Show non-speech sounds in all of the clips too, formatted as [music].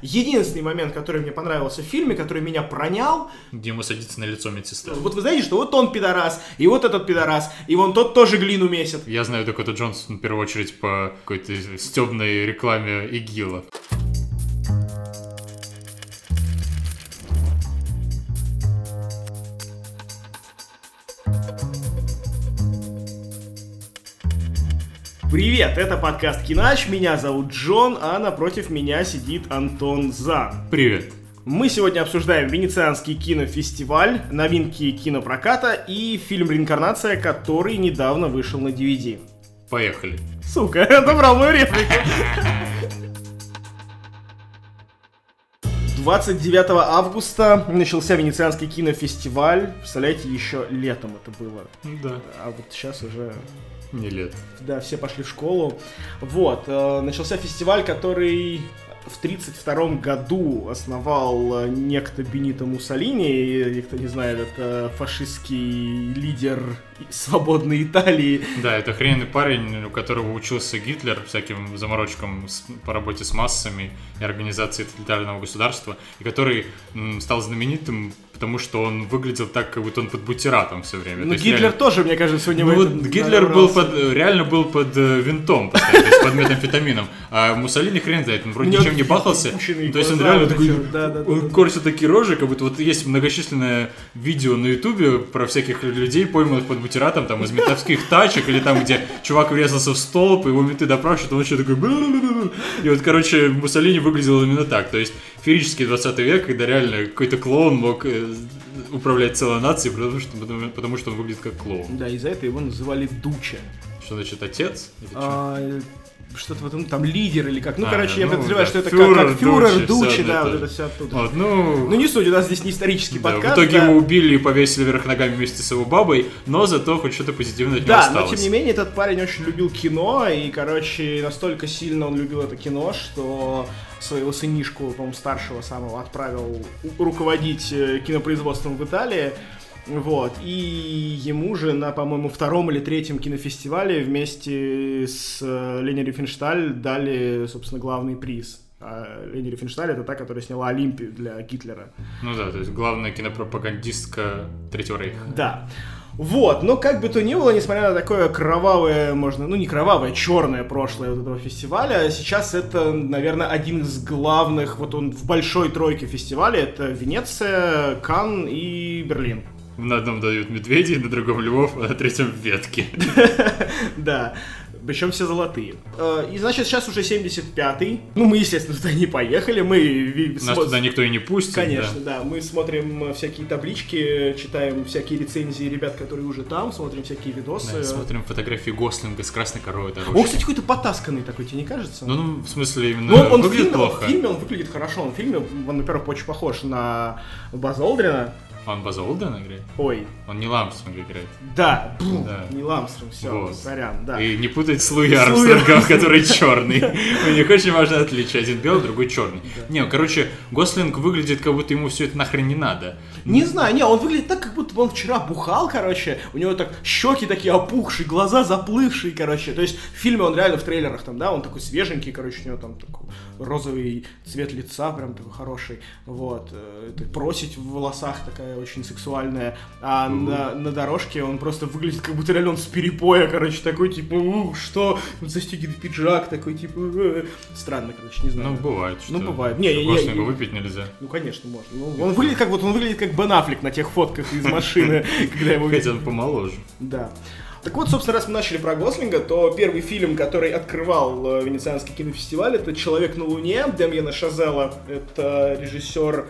Единственный момент, который мне понравился в фильме, который меня пронял, Где ему садится на лицо медсестра. вот вы знаете, что вот он пидорас, и вот этот пидорас, и вон тот тоже глину месит. Я знаю Дакота Джонсон в первую очередь по какой-то стебной рекламе ИГИЛа. Привет, это подкаст Кинач, меня зовут Джон, а напротив меня сидит Антон Зан. Привет. Мы сегодня обсуждаем Венецианский кинофестиваль, новинки кинопроката и фильм «Реинкарнация», который недавно вышел на DVD. Поехали. Сука, [laughs] это брал мою реплику. 29 августа начался Венецианский кинофестиваль. Представляете, еще летом это было. Да. А вот сейчас уже Не лет. да, все пошли в школу. Вот, э, начался фестиваль, который в 1932 году основал э, некто Бенито Муссолини, и, кто не знает, это фашистский лидер свободной Италии. Да, это охрененный парень, у которого учился Гитлер всяким заморочкам с- по работе с массами и организации тоталитарного государства, и который м, стал знаменитым, потому что он выглядел так, как будто он под бутератом все время. Ну, То Гитлер реально- тоже, мне кажется, у него Ну вот Гитлер был под, реально был под э, винтом, постоянно, то есть под метамфетамином. А Муссолини хрен знает, он вроде ничем не бахался. То есть он реально такой, он корчит такие рожи, как будто вот есть многочисленное видео на ютубе про всяких людей, пойманных под бутератом, там, из ментовских тачек, или там, где чувак врезался в столб, его менты допрашивают, он еще такой... И вот, короче, Муссолини выглядел именно так. То есть феерический 20 век, когда реально какой-то клоун мог э, управлять целой нацией, потому что, потому, потому что он выглядит как клоун. Да, из-за этого его называли Дуче. Что значит отец? А, что-то в этом, там лидер или как. Ну, А, короче, я ну, подозреваю, да, что это фюрер, как, как фюрер, всё да, вот это все оттуда. Вот, ну, Ну, не суть, у нас здесь не исторический да, подкаст. в итоге да. его убили и повесили вверх ногами вместе с его бабой, но зато хоть что-то позитивное от него Да, но осталось. тем не менее, этот парень очень любил кино, и, короче, настолько сильно он любил это кино, что своего сынишку, по-моему, старшего самого отправил руководить э, кинопроизводством в Италии. Вот, и ему же на, по-моему, втором или третьем кинофестивале вместе с э, Лени Рифеншталь дали, собственно, главный приз. А Лени Рифеншталь это та, которая сняла Олимпию для Гитлера. Ну да, то есть главная кинопропагандистка Третьего Рейха. Да. Вот, но как бы то ни было, несмотря на такое кровавое, можно, ну не кровавое, черное прошлое вот этого фестиваля, сейчас это, наверное, один из главных, вот он в большой тройке фестиваля, это Венеция, Кан и Берлин. На одном дают медведей, на другом львов, а на третьем ветки. [laughs] Да, причем все золотые. Э, И, значит, сейчас уже 75-й. Ну, мы, естественно, туда не поехали, мы... Нас смо- туда никто и не пустит. Конечно, да. да. Мы смотрим э, всякие таблички, читаем всякие рецензии ребят, которые уже там, смотрим всякие видосы. Да, смотрим фотографии Гослинга с красной коровой Он, дорожки. кстати, какой-то потасканный такой, тебе не кажется? Ну, ну, в смысле, именно Ну, он, он в, выглядит фильме, он плохо. в фильме он выглядит хорошо. Он в фильме, он, во-первых, очень похож на База Олдрина. Он База Олдена играет? Ой, Он не Ламстронг играет. да, бу, Да. не Ламстром, все, Вот. сорян, да. И не путать с Луи Армстронгом, который черный. [laughs] У них очень важное отличие. Один белый, другой черный. Не, короче, Гослинг выглядит, как будто ему все это нахрен не надо. Не знаю, не, он выглядит так, как будто он вчера бухал, короче, у него так щеки такие опухшие, глаза заплывшие, короче. То есть в фильме он реально в трейлерах там, да, он такой свеженький, короче, у него там такой розовый цвет лица, прям такой хороший, вот. э, так Просить в волосах такая очень сексуальная, а на, на дорожке он просто выглядит, как будто реально он с перепоя, короче, такой, типа, «У, что, застегивает пиджак, такой, типа, «Э». странно, короче, не знаю. Ну, бывает, что Ну, бывает. Не, я- я- выпить нельзя. Ну, конечно, можно. Ну, он выглядит как вот он выглядит как Бен Аффлек на тех фотках из машины, [laughs] когда его Хотя он помоложе. Да. Так вот, собственно, раз мы начали про Гослинга, то первый фильм, который открывал э, Венецианский кинофестиваль, это «Человек на Луне» Демьена Шазела. Это режиссер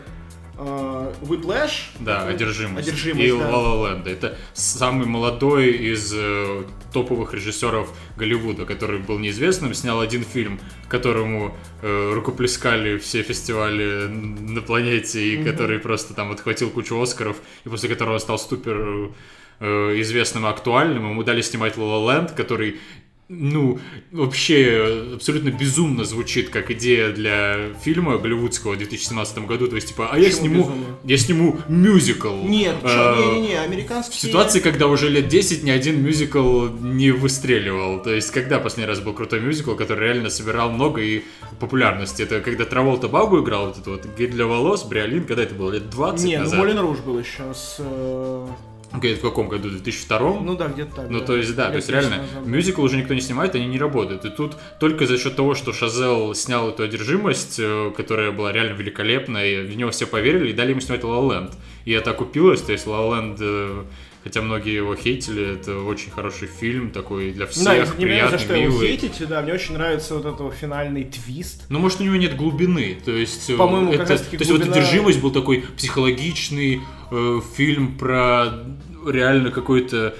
э, Whiplash. Да, одержимость. Одержимость, и да. La La Land. Это самый молодой из э, топовых режиссеров Голливуда, который был неизвестным, снял один фильм, которому э, рукоплескали все фестивали на планете, и который просто там отхватил кучу Оскаров, и после которого стал супер э, известным и актуальным. Ему дали снимать La La Land, который ну, вообще абсолютно безумно звучит как идея для фильма голливудского в 2017 году. То есть, типа, а я Почему сниму, я сниму мюзикл. Нет, Э, чё, не-не-не, В американские... ситуации, когда уже лет 10 ни один мюзикл не выстреливал. То есть, когда последний раз был крутой мюзикл, который реально собирал много и популярности? Это когда Траволта Бабу играл, вот это вот гель для волос, Бриолин, когда это было? Лет 20 Не, ну назад? Молин Руж был еще с... Окей, в каком году? В 2002? Ну да, где-то так. Ну, да. то есть, да, Лет то есть 10 реально, назад. мюзикл уже никто не снимает, они не работают. И тут только за счет того, что Шазел снял эту одержимость, э, которая была реально великолепная, и в него все поверили и дали ему снимать La La Land. И это окупилось, то есть La La Land, э, хотя многие его хейтили, это очень хороший фильм, такой для всех, Да, не понимаю, за приятный, что его милый. хейтить, да, мне очень нравится вот этот финальный твист. Ну, может, у него нет глубины, то есть... э, По-моему, как это, раз-таки То есть, вот глубина- «Одержимость» был такой психологичный э, фильм про реально какой-то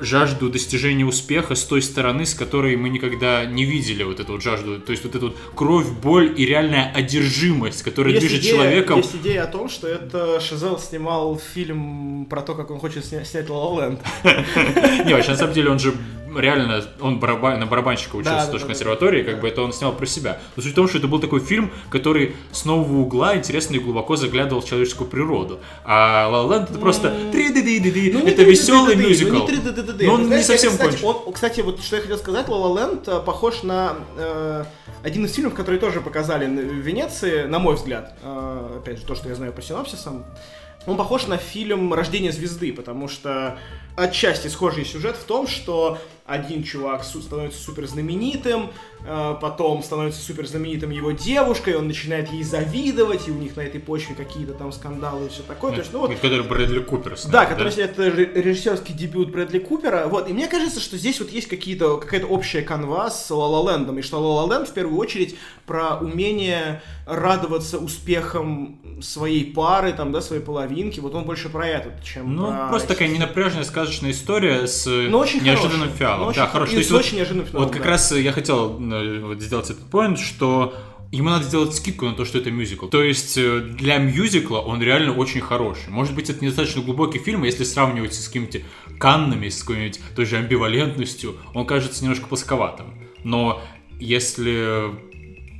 жажду достижения успеха с той стороны, с которой мы никогда не видели вот эту вот жажду, то есть вот эту вот кровь, боль и реальная одержимость, которая Есть движет идея- человеком. Есть идея о том, что это Шизел снимал фильм про то, как он хочет сня- снять Land. [laughs] Не, вообще, на самом деле, он же реально, он бараба- на барабанщика учился Да, в да, тоже да, консерватории, как да. бы это он снял про себя. Но суть в том, что это был такой фильм, который с нового угла интересно и глубоко заглядывал в человеческую природу. А La La Land это просто Ну, это веселый 3DDD, мюзикл. Ну, 3DDD. Но он не совсем он, кстати, вот что я хотел сказать, La La Land похож на э, один из фильмов, который тоже показали в Венеции, на мой взгляд. Э, опять же, то, что я знаю по синопсисам. Он похож на фильм «Рождение звезды», потому что отчасти схожий сюжет в том, что один чувак становится супер знаменитым, э, потом становится супер знаменитым его девушкой, он начинает ей завидовать, и у них на этой почве какие-то там скандалы и все такое. То есть, ну вот Который Брэдли Купер снял, да, который это ре- режиссерский дебют Брэдли Купера. Вот, и мне кажется, что здесь вот есть какие-то, какая-то общая канва с La Land, и что La Land в первую очередь про умение радоваться успехам своей пары, там, да, своей половинки. Вот он больше про это, чем Ну, про... просто такая ненапряженная сказочная история с Ну, очень неожиданным хорошая. Фиалом. Ну, да, хо- хорошо. и вот- очень неожиданным финалом, Вот как да. раз я хотел э, вот сделать этот поинт, что ему надо сделать скидку на то, что это мюзикл. То есть э, для мюзикла он реально очень хороший. Может быть, это недостаточно глубокий фильм, а если сравнивать с какими-то каннами, с какой-нибудь той же амбивалентностью, он кажется немножко плосковатым. Но если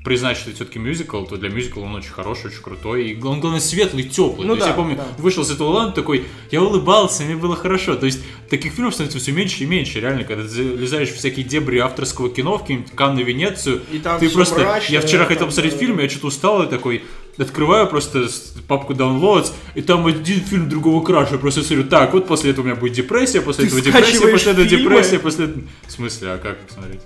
признать, что это все-таки мюзикл, то для мюзикла он очень хороший, очень крутой. И он, главное, светлый, теплый. Ну то есть да, я помню, да. вышел с этого ланда такой, я улыбался, мне было хорошо. То есть таких фильмов становится все меньше и меньше, реально, когда ты залезаешь в всякие дебри авторского кино, в какие-нибудь Канны, Венецию, И там ты просто... мрачно, я вчера хотел посмотреть да. фильм, я что-то устал и такой... Открываю просто папку Downloads, и там один фильм другого краша. Я просто смотрю, так, вот после этого у меня будет депрессия, после Ты этого депрессия, после этого фильмы? депрессия, после этого... В смысле, а как их смотреть?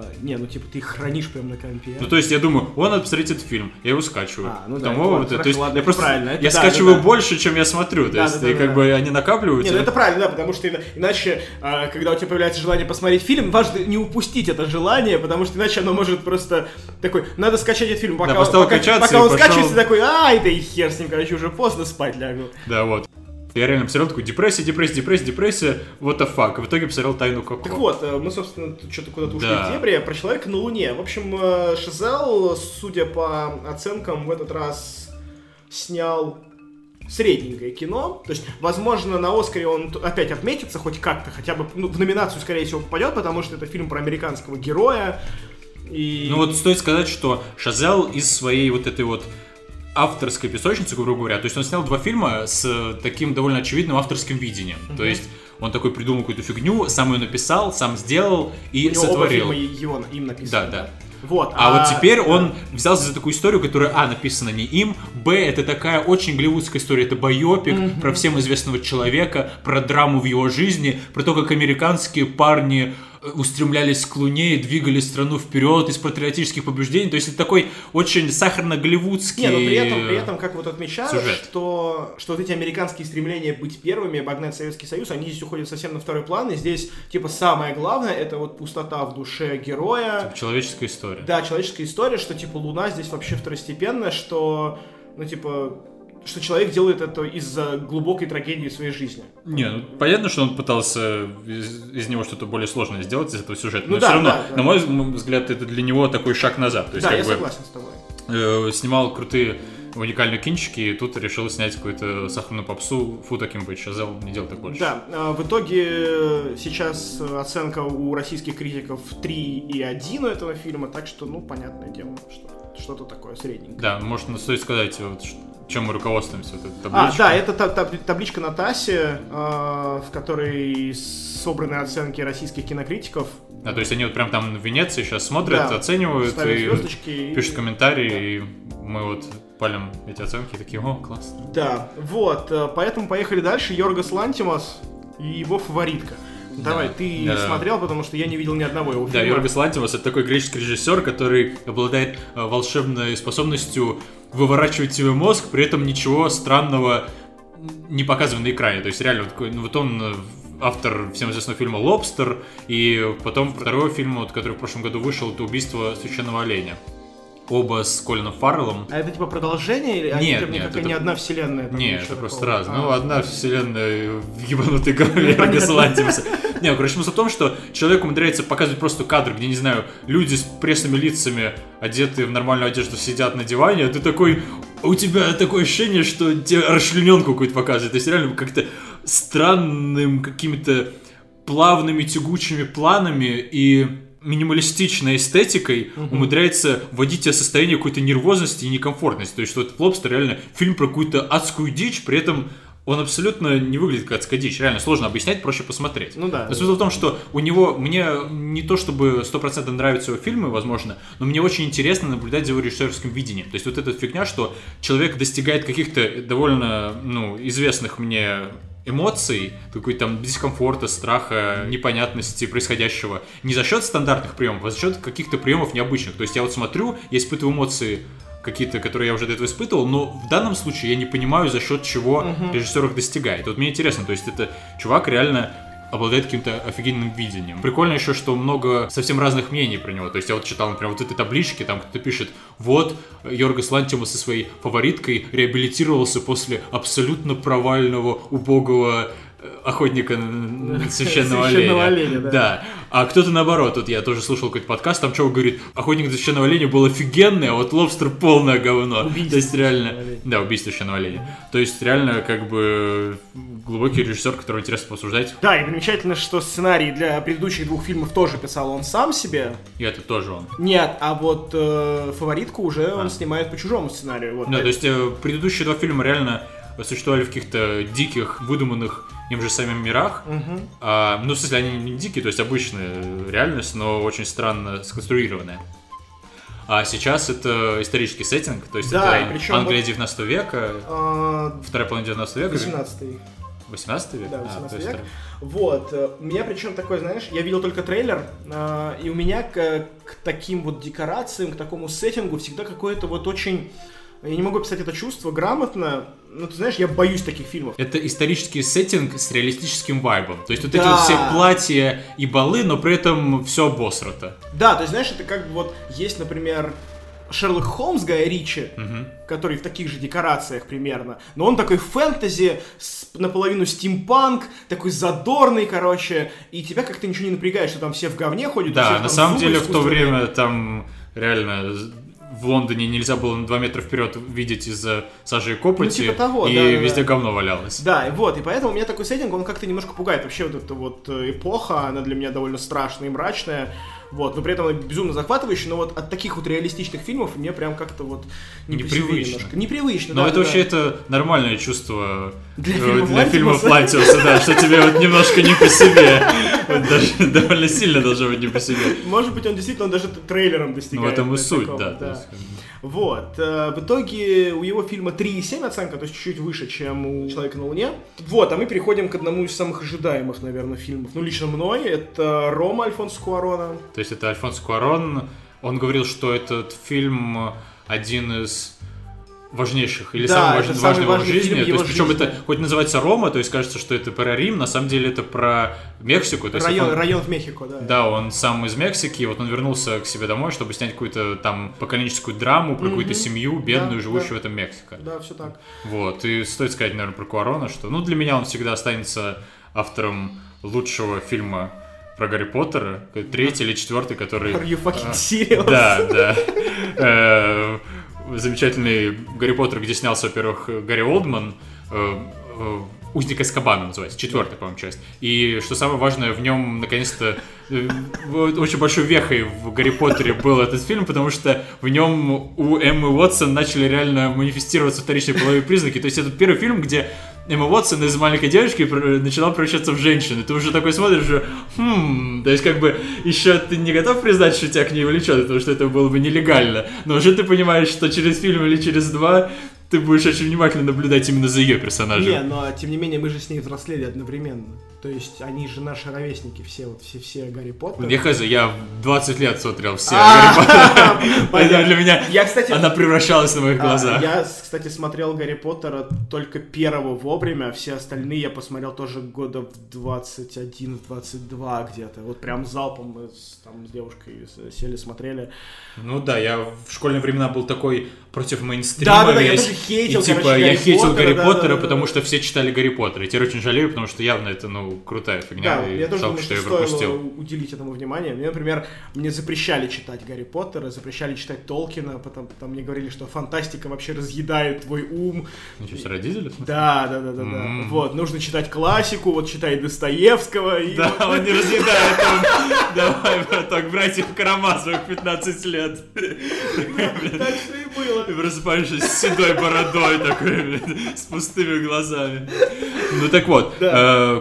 А, не, ну типа ты их хранишь прям на компе. Ну, то есть я думаю, о, надо посмотреть этот фильм. Я его скачиваю. А, ну да, Там, это вот это. хорошо, то есть ладно, я это просто правильно, это я да, скачиваю да, да. больше, чем я смотрю. То Да, есть да, и да, как да. бы они накапливаются. Не, ну это правильно, да, потому что ина- иначе, а, когда у тебя появляется желание посмотреть фильм, важно не упустить это желание, потому что иначе оно может просто такой, надо скачать этот фильм, пока, Да, пока, пока он пошел. скачивается, такой, ай, да и хер с ним, короче, уже поздно спать лягу. Да, вот. Я реально посмотрел такой депрессия, депрессия, депрессия, депрессия, what the fuck. И в итоге посмотрел Тайну Коко. Так вот, э, мы, собственно, что-то куда-то ушли Да. в дебри, про человека на Луне. В общем, э, Шизел, судя по оценкам, в этот раз снял средненькое кино. То есть, возможно, на Оскаре он опять отметится хоть как-то, хотя бы ну, в номинацию, скорее всего, попадет, потому что это фильм про американского героя. И... Ну вот стоит сказать, что Шазел из своей вот этой вот авторской песочницы, грубо говоря, то есть он снял два фильма с э, таким довольно очевидным авторским видением. То есть он такой придумал какую-то фигню, сам ее написал, сам сделал и у него оба сотворил. фильма его, им написано. Да, да. Вот. А, вот теперь да. он взялся за такую историю, которая, а, написана не им, б, это такая очень голливудская история, это байопик про всем известного человека, про драму в его жизни, про то, как американские парни устремлялись к Луне и двигали страну вперед из патриотических побуждений. То есть это такой очень сахарно-голливудский Не, но при этом, при этом, как вот отмечают, сюжет. что, что вот эти американские стремления быть первыми, обогнать Советский Союз, они здесь уходят совсем на второй план, и здесь, типа, самое главное, это вот пустота в душе героя, человеческая история. да, человеческая история, что, типа, Луна здесь вообще второстепенная, что, ну, типа, что человек делает это из-за глубокой трагедии своей жизни. Не, ну понятно, что он пытался из, из него что-то более сложное сделать из этого сюжета, но Ну да, все равно, да, да. на мой взгляд, это для него такой шаг назад. То есть, да, как я бы, согласен с тобой. э, снимал крутые уникальные кинчики, и тут решил снять какую-то сахарную попсу, фу таким быть, Шазел не делал так больше. Да, а, в итоге сейчас оценка у российских критиков 3,1 у этого фильма, так что, ну, понятное дело, что что-то такое средненькое. Да, может, стоит сказать, вот, ш- чем мы руководствуемся, вот эта А, табличка. да, это та- та- табличка на ТАСе, э, в которой собраны оценки российских кинокритиков. А, то есть они вот прям там в Венеции сейчас смотрят, Да, оценивают и и- пишут комментарии, и мы вот палим эти оценки и такие, о, классно. Да, вот, э, поэтому поехали дальше. Йоргос Лантимос и его фаворитка. Давай, ты Да. смотрел, потому что я не видел ни одного его Да, фильма. Йоргос Лантимос это такой греческий режиссер, который обладает э, волшебной способностью выворачивать тебе мозг, при этом ничего странного не показывая на экране. То есть реально вот, ну, вот он э, автор всем известного фильма «Лобстер», и потом второй фильм, вот, который в прошлом году вышел, это «Убийство священного оленя». Оба с Колином Фарреллом. А это типа продолжение или они Нет, типа нет, это- не одна вселенная? там, Не, ничего это просто такого? разное. А. Ну, одна вселенная в ебанутой голове Лантимуса. Не, ну, короче, смысл в том, что человек умудряется показывать просто кадр, где, не знаю, люди с пресными лицами, одетые в нормальную одежду, сидят на диване, а ты такой... У тебя такое ощущение, что тебе расчлененку какую-то показывают. То есть реально как-то странным какими-то плавными тягучими планами и минималистичной эстетикой умудряется вводить тебя в состояние какой-то нервозности и некомфортности. То есть, что этот лобстер реально фильм про какую-то адскую дичь, при этом он абсолютно не выглядит как адская дичь. Реально сложно объяснять, проще посмотреть. Ну да. Но смысл в том, что у него, мне не то чтобы 100% нравятся его фильмы, возможно, но мне очень интересно наблюдать за его режиссерским видением. То есть вот эта фигня, что человек достигает каких-то довольно, ну, известных мне эмоций, какой-то там дискомфорта, страха, непонятности происходящего не за счет стандартных приемов, а за счет каких-то приемов необычных. То есть я вот смотрю, я испытываю эмоции какие-то, которые я уже до этого испытывал, но в данном случае я не понимаю, за счет чего режиссер их достигает. Вот мне интересно, то есть это чувак реально обладает каким-то офигенным видением. Прикольно еще, что много совсем разных мнений про него. То есть я вот читал, например, вот этой таблички, там кто-то пишет, вот, Йоргос Лантимус со своей фавориткой реабилитировался после абсолютно провального, убогого охотника на- на священного, Священного оленя. оленя, да. да. А кто-то наоборот, вот я тоже слушал какой-то подкаст, там чувак говорит, охотник священного оленя был офигенный, а вот лобстер полное говно. Убийство То есть реально... Да, убийство священного оленя. То есть реально как бы глубокий режиссер, которого интересно посуждать. Да, и примечательно, что сценарий для предыдущих двух фильмов тоже писал он сам себе. И это тоже он. Нет, а вот э, фаворитку уже он снимает по чужому сценарию. Вот. Да, то есть э, предыдущие два фильма реально существовали в каких-то диких, выдуманных им же самим мирах. Мгм. А, ну, в смысле, они не дикие, то есть обычная реальность, но очень странно сконструированная. А сейчас это исторический сеттинг, то есть Да, это причем Англия вот- 19 века, А, вторая половина 19 века. 18 18 век? Да, А, 18 то есть век. это- Вот. э, У меня причем такой, знаешь, я видел только трейлер, э, и у меня к, к таким вот декорациям, к такому сеттингу всегда какое-то вот очень... Я не могу описать это чувство грамотно. Ну, ты знаешь, я боюсь таких фильмов. Это исторический сеттинг с реалистическим вайбом. То есть вот Да. эти вот все платья и балы, но при этом все обосрато. Да, то есть, знаешь, это как бы вот есть, например, Шерлок Холмс Гая Ричи, который в таких же декорациях примерно, но он такой фэнтези, с- наполовину стимпанк, такой задорный, короче, и тебя как-то ничего не напрягает, что там все в говне ходят. Да, на самом деле в то время там реально в Лондоне нельзя было на 2 метра вперед видеть из-за сажи и копоти, Ну, типа того, и да, везде да. говно валялось. Да, и вот, и поэтому у меня такой сеттинг, он как-то немножко пугает. Вообще вот эта вот э, эпоха, она для меня довольно страшная и мрачная. Вот, но при этом она безумно захватывающая, но вот от таких вот реалистичных фильмов мне прям как-то вот не Непривычно. немножко. Непривычно, Но да, это да, вообще это нормальное чувство Для э, для фильмов. Лантиуса, да, что тебе вот немножко не по себе. [laughs] Даже довольно сильно должно быть не по себе. Может быть, он действительно даже трейлером Ну, в достигает. этом и суть, да. Вот. э, В итоге у его фильма 3,7 оценка, то есть чуть-чуть выше, чем у «Человека на Луне». Вот, а мы переходим к одному из самых ожидаемых, наверное, фильмов. Ну, лично мной. Это «Рома» Альфонсо Куарона. То есть это Альфонсо Куарон, он говорил, что этот фильм один из важнейших или Да, самый это важный, в его важный жизни. фильм То его есть, причем жизни. это хоть называется Рома, то есть кажется, что это про Рим, на самом деле это про Мексику. То есть Район, он- район в Мехико, да. Да, он сам из Мексики, вот он вернулся к себе домой, чтобы снять какую-то там поколенческую драму про какую-то семью бедную, Да, живущую да. в этом Мексико. Да, все так. Вот, и стоит сказать, наверное, про Куарона, что, ну, для меня он всегда останется автором лучшего фильма про Гарри Поттера, третий или четвертый, который... Are you fucking а, serious? Да, да. Замечательный Гарри Поттер, где снялся, во-первых, Гарри Олдман, э, э, Узник Эскобана называется, четвертая, по-моему, часть. И что самое важное, в нем, наконец-то, э, очень большой вехой в Гарри Поттере был этот фильм, потому что в нем у Эммы Уотсон начали реально манифестироваться вторичные половые признаки. То есть это первый фильм, где Эмма Уотсон из маленькой девочки начала превращаться в женщину. Ты уже такой смотришь, уже, хм, то есть как бы еще ты не готов признать, что тебя к ней влечет, потому что это было бы нелегально. Но уже ты понимаешь, что через фильм или через два ты будешь очень внимательно наблюдать именно за ее персонажем. Не, но тем не менее мы же с ней взрослели одновременно. То есть они же наши ровесники, все вот все, все Гарри Поттеры. Я хз, я в 20 лет смотрел все А, Гарри Поттера. [laughs] понятно. Для меня Я, кстати, она превращалась на моих а, глазах. Я, кстати, смотрел Гарри Поттера только первого вовремя, все остальные я посмотрел тоже года в 21-22 где-то. Вот прям залпом мы с, там, с девушкой сели, смотрели. Ну да, я в школьные времена был такой против мейнстрима Да-да-да, я весь. тоже хейтил, и типа короче, я Гарри хейтил Поттера, Гарри да-да-да-да. Поттера, потому что все читали Гарри Поттера. И теперь очень жалею, потому что явно это, ну, крутая фигня. Да, и я тоже жалко, думаю, что что я стоило пропустил. уделить этому внимание. Мне, например, мне запрещали читать Гарри Поттера, запрещали читать Толкина, потом там мне говорили, что фантастика вообще разъедает твой ум. Ничего себе, родители? в смысле? Да, да, да, да, да. М. Вот, нужно читать классику, вот читай Достоевского. И Да, он не разъедает ум. Давай, браток, братьев Карамазовых 15 лет. Так что и было. Ты просыпаешься с седой бородой такой, с пустыми глазами. Ну так вот, э,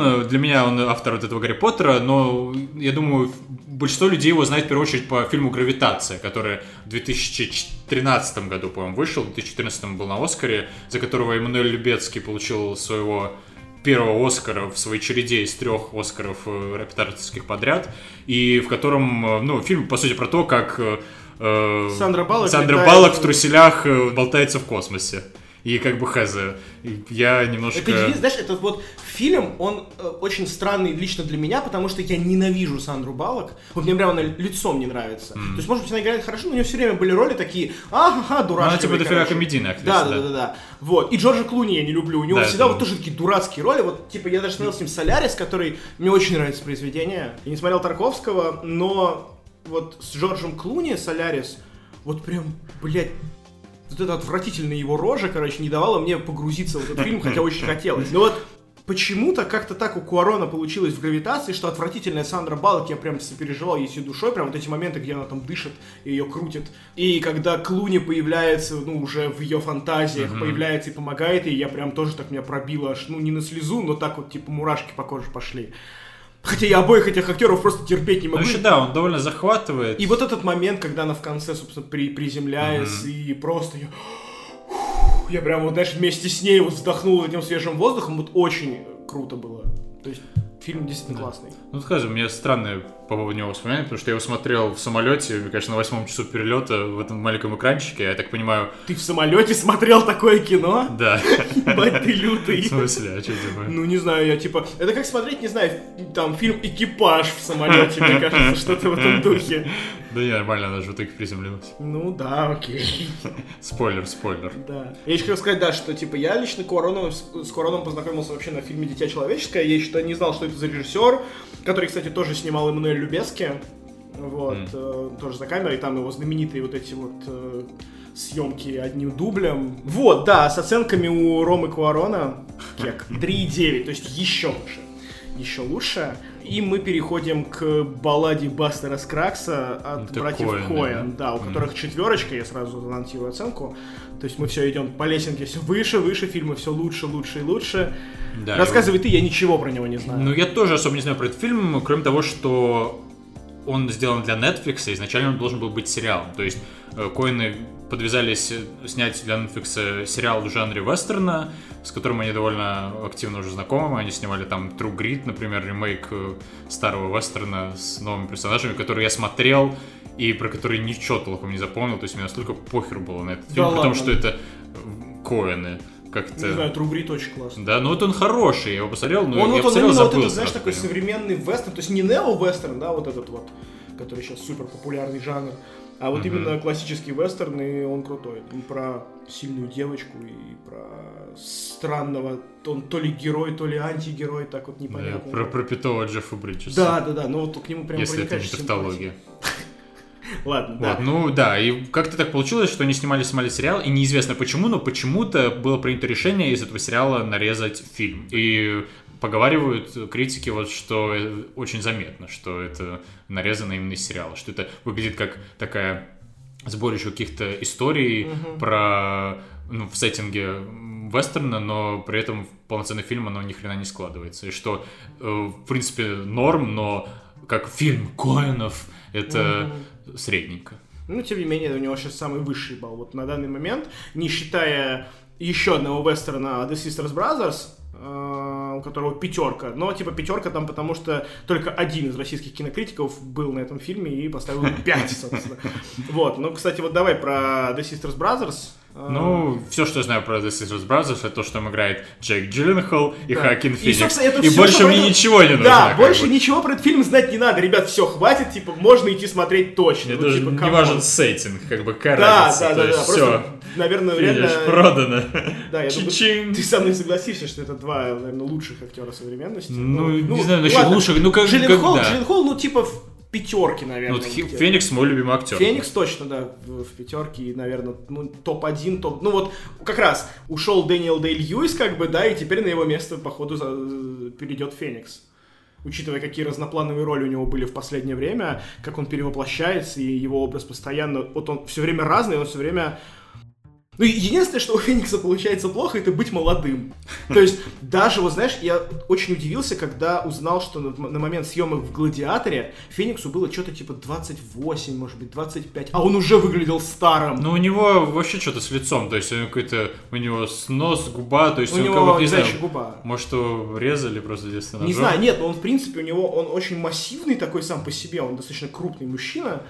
Э, для меня он автор вот этого Гарри Поттера, но я думаю, большинство людей его знает в первую очередь по фильму «Гравитация», который в 2013 году, по-моему, вышел, в 2014 был на Оскаре, за которого Эммануэль Любецкий получил своего первого Оскара в своей череде из трех Оскаров э, репетиторских подряд, и в котором, э, ну, фильм, по сути, про то, как э, Сандра Баллок Сандра летает- Баллок в труселях болтается в космосе. И как бы хз. Я немножко... Это, знаешь, этот вот фильм, он э, очень странный лично для меня, потому что я ненавижу Сандру Балок. Вот мне прямо она лицом не нравится. То есть, может быть, она играет хорошо, но у нее все время были роли такие, ага, Ну, дурашки. она типа дофига комедийная актриса, Да, да. да, да, да. Вот. И Джорджа Клуни я не люблю. У него Да, всегда это- вот тоже такие дурацкие роли. Вот, типа, я даже смотрел с ним Солярис, который мне очень нравится произведение. Я не смотрел Тарковского, но вот с Джорджем Клуни Солярис, вот прям, блядь, вот эта отвратительная его рожа, короче, не давала мне погрузиться в этот фильм, хотя [laughs] очень хотелось. Но вот почему-то как-то так у Куарона получилось в гравитации, что отвратительная Сандра Баллок, я прям сопереживал ей всей душой, прям вот эти моменты, где она там дышит и ее крутит. И когда Клуни появляется, ну, уже в ее фантазиях, появляется и помогает ей, я прям тоже так меня пробило аж, ну, не на слезу, но так вот, типа, мурашки по коже пошли. Хотя я обоих этих актеров просто терпеть не Ну, могу. вообще, да, он довольно захватывает. И вот этот момент, когда она в конце, собственно, при, приземляется и просто я... Я прям вот, знаешь, вместе с ней вот вздохнул этим свежим воздухом, вот очень круто было. То есть фильм действительно классный. Ну, скажем, мне странное по поводу него воспоминания, потому что я его смотрел в самолете, конечно, на восьмом часу перелета в этом маленьком экранчике, я так понимаю, Ты в самолете смотрел такое кино? да. Ебать, ты лютый. В смысле, а что типа? Ну, не знаю, я типа... Это как смотреть, не знаю, там фильм «Экипаж» в самолете, мне кажется, что-то в этом духе. Да не, нормально, она же в итоге приземлилась. Ну да, окей. Спойлер, спойлер. Да. Я еще хотел сказать, да, что типа я лично Куароном, с, с Куароном познакомился вообще на фильме «Дитя человеческое». Я еще не знал, что это за режиссер, который, кстати, тоже снимал Эммануэль Любески. Вот, э, тоже за камерой, там его знаменитые вот эти вот э, съемки одним дублем. Вот, да, с оценками у Ромы Куарона кек [laughs] 3,9, то есть еще лучше. Еще лучше. И мы переходим к балладе Бастера Скракса от Это братьев Коэны, Коэн, да? да, у которых четверочка, я сразу анонсирую оценку. То есть мы все идем по лесенке все выше, выше, фильмы все лучше, лучше и лучше. Да, Рассказывай ты, я ничего про него не знаю. Ну, я тоже особо не знаю про этот фильм, кроме того, что он сделан для Netflix, и изначально он должен был быть сериалом. То есть э, Коины подвязались э, снять для Netflix сериал в жанре вестерна, с которым они довольно активно уже знакомы. Они снимали там True Grit, например, ремейк э, старого вестерна с новыми персонажами, который я смотрел и про который ничего толком не запомнил. То есть мне настолько похер было на этот Да фильм, потому ладно? что это Коэны. Как-то... Не знаю, Трубрит очень классный. Да, ну вот он хороший, я его посмотрел, но он я вот он посмотрел, вот забыл этот, знаешь, такой современный вестерн, то есть не нео-вестерн, да, вот этот вот, который сейчас супер популярный жанр, а вот Мгм. именно классический вестерн, и он крутой. И про сильную девочку, и про странного, он то ли герой, то ли антигерой, так вот Да, непонятно. про пропитого Джеффа Бриджеса. Да, да, да, ну вот к нему прям Если это не тавтология. [laughs] Ладно, да. Вот, ну да, и как-то так получилось, что они снимали, снимали сериал, и неизвестно почему, но почему-то было принято решение из этого сериала нарезать фильм. И поговаривают критики вот, что очень заметно, что это нарезано именно из сериала, что это выглядит как такая сборище каких-то историй про, ну, в сеттинге вестерна, но при этом в полноценный фильм оно ни хрена не складывается. И что, э, в принципе, норм, но как фильм Коэнов это средненько. Ну, тем не менее, у него сейчас самый высший балл. Вот на данный момент, не считая еще одного вестерна The Sisters Brothers, э, у которого пятерка. Но типа пятерка там, потому что только один из российских кинокритиков был на этом фильме и поставил 5, [laughs] собственно. Вот. Ну, кстати, вот давай про The Sisters Brothers. Э, Ну, все, что я знаю про The Sisters Brothers, это то, что там играет Джейк Джилленхол и Да. Хакин И, Феникс. собственно, это И всё, больше мне это- ничего не нужно. Да, больше бы. ничего про этот фильм знать не надо. Ребят, все, хватит, типа, можно идти смотреть точно. Мне Ну, даже типа, не важен сеттинг, как бы какая Да, разница, да, да, да. есть Просто. Наверное, реально... продано. Да, я думаю, ты со мной согласишься, что это два, наверное, лучших актера современности. Ну, не знаю, насчет лучших, ну, как- Джилленхол. Джилленхол, ну, типа, в пятерке, Ну, наверное. вот Хи- где-то. Феникс мой любимый актер. Феникс точно, да, в, в пятерке, и, наверное, ну, топ-1, топ... Ну вот, как раз, ушел Дэниел Дэй Льюис, как бы, да, и теперь на его место, походу, за- перейдет Феникс. Учитывая, какие разноплановые роли у него были в последнее время, как он перевоплощается, и его образ постоянно... Вот он все время разный, он все время... Ну, единственное, что у Феникса получается плохо, это быть молодым. То есть, даже, вот знаешь, я очень удивился, когда узнал, что на, на момент съемок в «Гладиаторе» Фениксу было что-то типа 28, может быть, 25, а он уже выглядел старым. Ну, у него вообще что-то с лицом, то есть у него какой-то, у него снос, губа, то есть у он него как будто, не знаю, губа. может, его резали просто детство Не знаю, нет, но он, в принципе, у него, он очень массивный такой сам по себе, он достаточно крупный мужчина,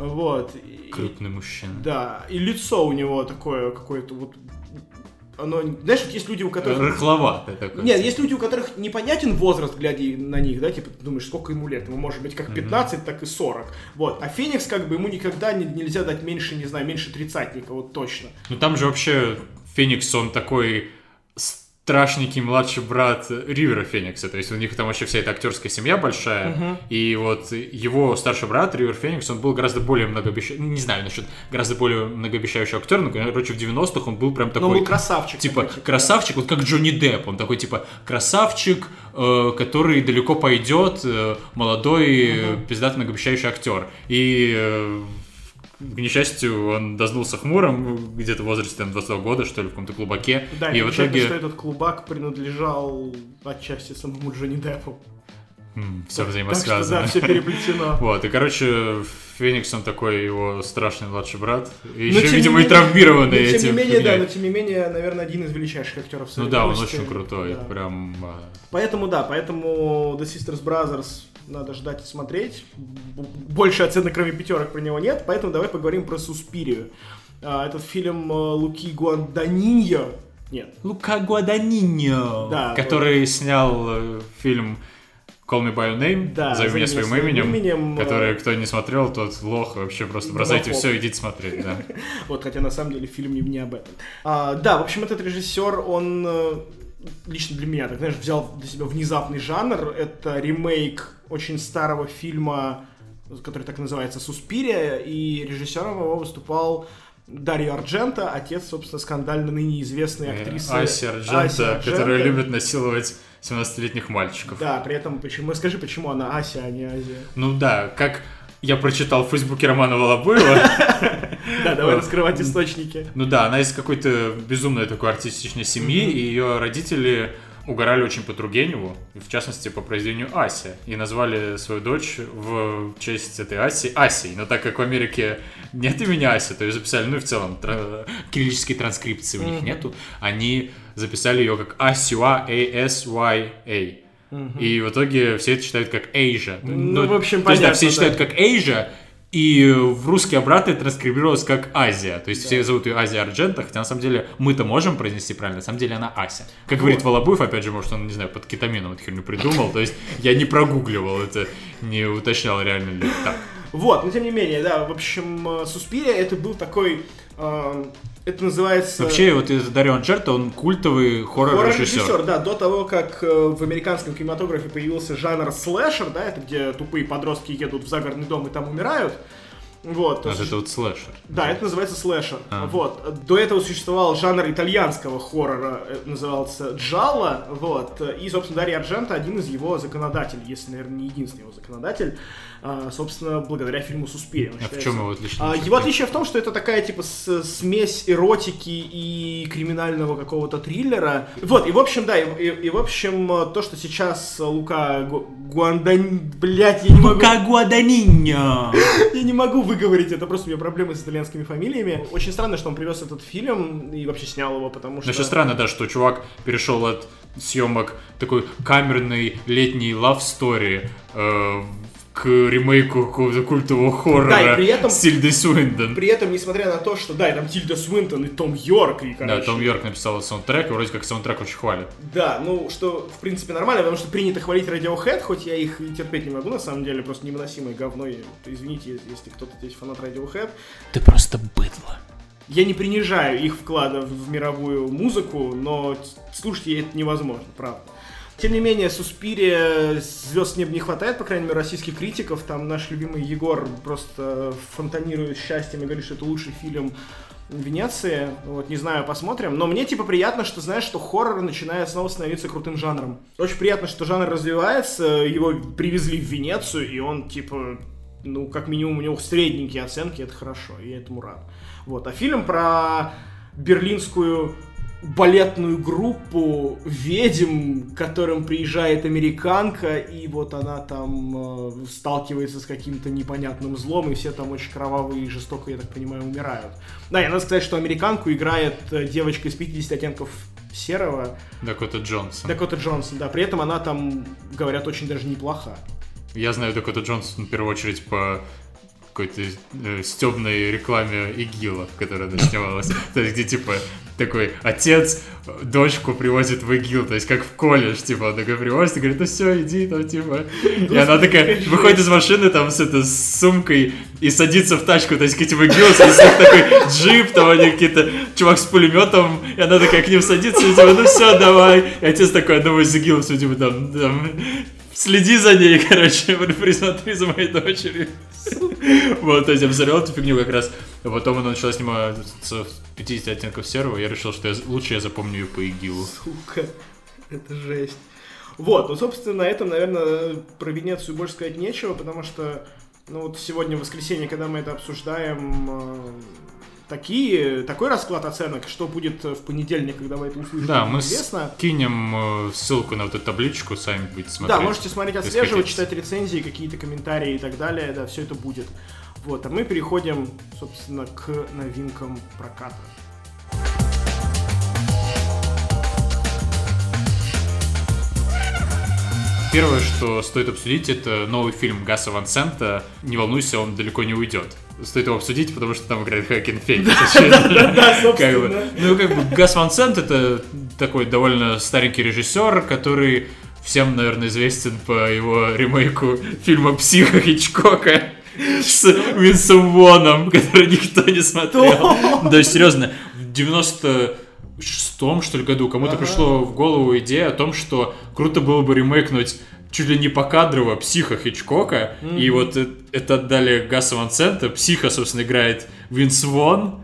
вот. Крупный мужчина. Да, и лицо у него такое какое-то вот... Оно, знаешь, вот есть люди, у которых... Рыхловатый такой. Нет, есть люди, у которых непонятен возраст, глядя на них, да, типа, ты думаешь, сколько ему лет, ему может быть как 15, так и 40, вот, а Феникс, как бы, ему никогда не- нельзя дать меньше, не знаю, меньше тридцатника, вот точно. Ну там же вообще Феникс, он такой страшненький младший брат Ривера Феникса. То есть у них там вообще вся эта актерская семья большая. И вот его старший брат Ривер Феникс, он был гораздо более многообещающий. Не знаю насчет гораздо более многообещающий актер, но, короче, в 90-х он был прям Но такой... он был красавчик. Типа такой, красавчик, вот как Джонни Депп, он такой типа красавчик, э, который далеко пойдет, э, молодой, э, пиздатый многообещающий актер. И э, к несчастью, он дознулся хмуром где-то в возрасте там, 22 года, что ли, в каком-то клубаке. Да, и в итоге что этот клубак принадлежал отчасти самому Джонни Деппу. все Так что взаимосвязано. да, все переплетено. [laughs] Вот, и, короче, Феникс, он такой его страшный младший брат. И Но еще, видимо, и травмированный но Тем не этим. менее, да, но тем не менее, наверное, один из величайших актеров Ну да, он очень крутой, Да. прям... а, Поэтому да, поэтому The Sisters Brothers надо ждать и смотреть. Больше оценок, кроме пятерок, про него нет, поэтому давай поговорим про Суспирию. А, Этот фильм э, Луки Гуанданиньо. Нет. Лука Гуаданиньо, Да, который снял э, фильм Call Me By Your Name, Да, «Зови меня своим именем», именем, э, который, кто не смотрел, тот лох, вообще просто бросайте все, идите смотреть, да. [laughs] Вот, хотя на самом деле фильм не, об этом. А, да, в общем, этот режиссер, он лично для меня, так знаешь, взял для себя внезапный жанр. Это ремейк очень старого фильма, который так называется «Суспирия», и режиссером его выступал Дарья Арджента, отец, собственно, скандально ныне известной Э, актрисы Аси Арджента, Аси Арджента. которая любит насиловать 17-летних мальчиков. Да, при этом, почему, скажи, почему она Ася, а не Азия? Ну да, как я прочитал в Фейсбуке Романа Волобуева, [laughs] Да, давай раскрывать источники. ну да, она из какой-то безумной такой артистичной семьи, и ее родители угорали очень по Тургеневу, в частности по произведению Ася, и назвали свою дочь в честь этой Аси Асей. Но так как в Америке нет имени Ася, то ее записали, ну и в целом тра- кириллической транскрипции у них нету, они записали ее как Асюа, A-S-Y-A. И в итоге все это читают как Asia. Ну, в общем, то есть, да, понятно, все да. читают как Asia, и в русский обратно это транскрибировалось как Азия. То есть все зовут ее Азия Арджента, хотя на самом деле мы-то можем произнести правильно, на самом деле она Ася. Как говорит Волобуев, опять же, может он, не знаю, под кетамином эту херню придумал, то есть я не прогугливал это, не уточнял реально ли так. Вот, но тем не менее, да, в общем, э, Суспирия это был такой, э, это называется... Вообще, вот этот Дарио Анджерто, он культовый хоррор-режиссер. Хоррор-режиссер, да, до того, как э, в американском кинематографе появился жанр слэшер, да, это где тупые подростки едут в загородный дом и там умирают, Вот, то А это вот слэшер. да, это называется слэшер. А. Вот. До этого существовал жанр итальянского хоррора, э, назывался джалло. Вот. И, собственно, Дарья Арджента один из его законодателей, если, наверное, не единственный его законодатель. а, собственно, благодаря фильму «Суспирия». А в чем его отличие? А, Его отличие в том, что это такая, типа, смесь эротики и криминального какого-то триллера. Вот, и в общем, да, и, и- и в общем, то, что сейчас Лука Гу- Гуандань... Блять, я не могу... Гуаданиньо! [laughs] Я не могу выговорить, это просто у меня проблемы с итальянскими фамилиями. Очень странно, что он привез этот фильм и вообще снял его, потому что... Но еще странно, да, что чувак перешел от съемок такой камерной летней love story э, к ремейку какого-то культового хоррора Да, и при этом- с Тильдой Суиндон. При этом, несмотря на то, что, да, и там Тильда Свинтон и Том Йорк, и, Да, короче... Том Йорк написал саундтрек, и вроде как саундтрек очень хвалит. Да, ну, что, в принципе, нормально, потому что принято хвалить Radiohead, хоть я их и терпеть не могу, на самом деле, просто невыносимое говно, и, извините, если кто-то здесь фанат Radiohead. Ты просто быдло. Я не принижаю их вклада в, в мировую музыку, но слушать ей это невозможно, правда. Тем не менее, Суспирия звезд неба не хватает, по крайней мере, российских критиков. Там наш любимый Егор просто фонтанирует счастьем и говорит, что это лучший фильм Венеции. Вот, не знаю, посмотрим. Но мне, типа, приятно, что, знаешь, что хоррор начинает снова становиться крутым жанром. Очень приятно, что жанр развивается, его привезли в Венецию, и он, типа, ну, как минимум, у него средненькие оценки, это хорошо, и этому рад. Вот, а фильм про берлинскую балетную группу ведьм, к которым приезжает американка, и вот она там э, сталкивается с каким-то непонятным злом, и все там очень кровавые и жестоко, я так понимаю, умирают. Да, и надо сказать, что американку играет э, девочка из 50 оттенков серого, Дакота Джонсон. Дакота Джонсон, да, при этом она там, говорят, очень даже неплоха. Я знаю Дакота Джонсон в первую очередь по какой-то э, стебной рекламе ИГИЛа, в которой она снималась. То есть, где, типа, такой отец э, дочку привозит в ИГИЛ, то есть, как в колледж, типа, он такой привозит и говорит, ну все, иди там, типа. И она такая выходит из машины там с, это, с сумкой и садится в тачку, то есть, к этим ИГИЛ, такой джип, там они какие-то, чувак с пулеметом, и она такая к ним садится, и типа, ну все, давай. И отец такой, одного из ИГИЛ, все, типа, там, там, следи за ней, [laughs] короче, присмотри за моей дочерью. [laughs] Вот, то есть я посмотрел эту фигню как раз. А потом она начала сниматься 50 оттенков серого, я решил, что я, лучше я запомню ее по ИГИЛу. Сука, это жесть. Вот, ну, собственно, на этом, наверное, про Венецию больше сказать нечего, потому что, ну, вот сегодня воскресенье, когда мы это обсуждаем, э, такие, такой расклад оценок, что будет в понедельник, когда вы это услышите, Да, мы неизвестно. скинем э, ссылку на вот эту табличку, сами будете смотреть. Да, можете смотреть, отслеживать, читать рецензии, какие-то комментарии и так далее, да, все это будет. Вот, а мы переходим, собственно, к новинкам проката. Первое, что стоит обсудить, это новый фильм Гаса Ван Сента. Не волнуйся, он далеко не уйдет. Стоит его обсудить, потому что там играет Хакин Феникс. Ну, как бы Гас Ван Сент это такой довольно старенький режиссер, который всем, наверное, известен по его ремейку фильма «Психа» Хичкока с Винсом Воном, который никто не смотрел. Да, серьезно, в 96-м, что ли, году кому-то Ага. пришло в голову идея о том, что круто было бы ремейкнуть чуть ли не покадрово психа Хичкока, и вот это отдали Гаса Ван Сента. Психа, собственно, играет Винс Вон,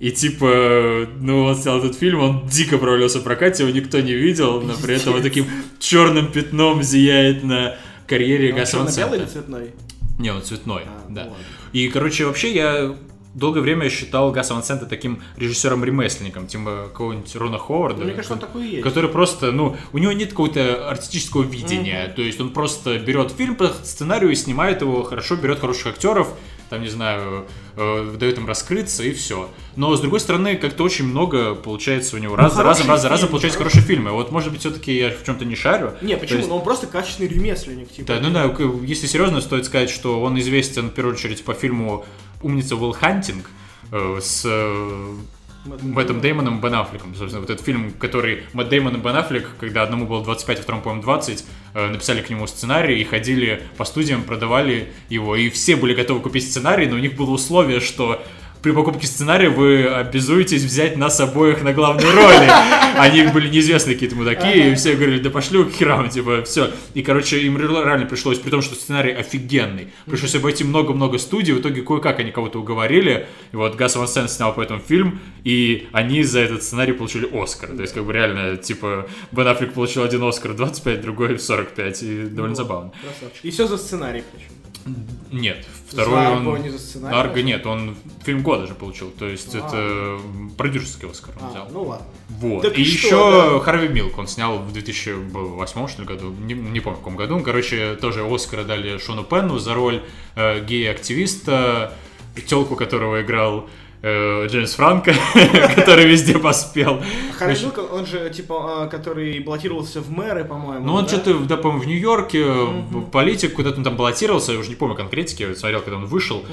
и типа, ну, он снял этот фильм, он дико провалился в прокате, его никто не видел, но при этом вот таким черным пятном зияет на карьере Он Гаса Ван черно-белый или Сента. цветной? Не, он цветной, А, ну да. ладно. И, короче, вообще я долгое время считал Гаса Ван Сента таким режиссером-ремесленником, типа какого-нибудь Рона Ховарда. Ну, мне кажется, он такой есть. Который просто, ну, у него нет какого-то артистического видения. То есть он просто берет фильм по сценарию и снимает его хорошо, берет хороших актеров, там, не знаю, э, дает им раскрыться и все. Но, с другой стороны, как-то очень много получается у него. Раз за хороший разом, раз за разом получается хорошие фильмы. Вот, может быть, все-таки я в чем-то не шарю. Не, То почему? есть- Ну, он просто качественный ремесленник, типа. да, ну да, если серьезно, стоит сказать, что он известен в первую очередь по фильму «Умница Уилл Хантинг» э, с э, Мэттом Деймоном и Бен Аффлеком. Собственно, вот этот фильм, который Мэтт Деймон и Бен Аффлек, когда одному было 25, а второму, по-моему, 20, э, написали к нему сценарий и ходили по студиям, продавали его. И все были готовы купить сценарий, но у них было условие, что при покупке сценария вы обязуетесь взять нас обоих на главные роли. Они были неизвестные какие-то мудаки, и все говорили, да пошли к херам, типа, все. И, короче, им реально пришлось, при том, что сценарий офигенный, пришлось обойти много-много студий, в итоге кое-как они кого-то уговорили, и вот Гас Ван Сен снял по этому фильм, и они за этот сценарий получили Оскар. То есть, как бы реально, типа, Бен Аффлек получил один Оскар 25, другой 45, и довольно забавно. И все за сценарий причем. Нет, второй За он... Не за сценарий Арго нет, он фильм года же получил, то есть А. это продюсерский Оскар он А, взял. ну ладно. Вот. Так и что, еще да? Харви Милк он снял в 2008 что ли, году, не, не помню в каком году. Короче, тоже Оскара дали Шону Пенну за роль э, гея-активиста, телку которого играл Джеймс Франко, [laughs] который везде поспел. Харри Милк, он же, типа, а, который баллотировался в мэры, по-моему. Ну, он что-то, да, по-моему, в Нью-Йорке, политик, куда-то он там баллотировался, я уже не помню конкретики, я смотрел, когда он вышел,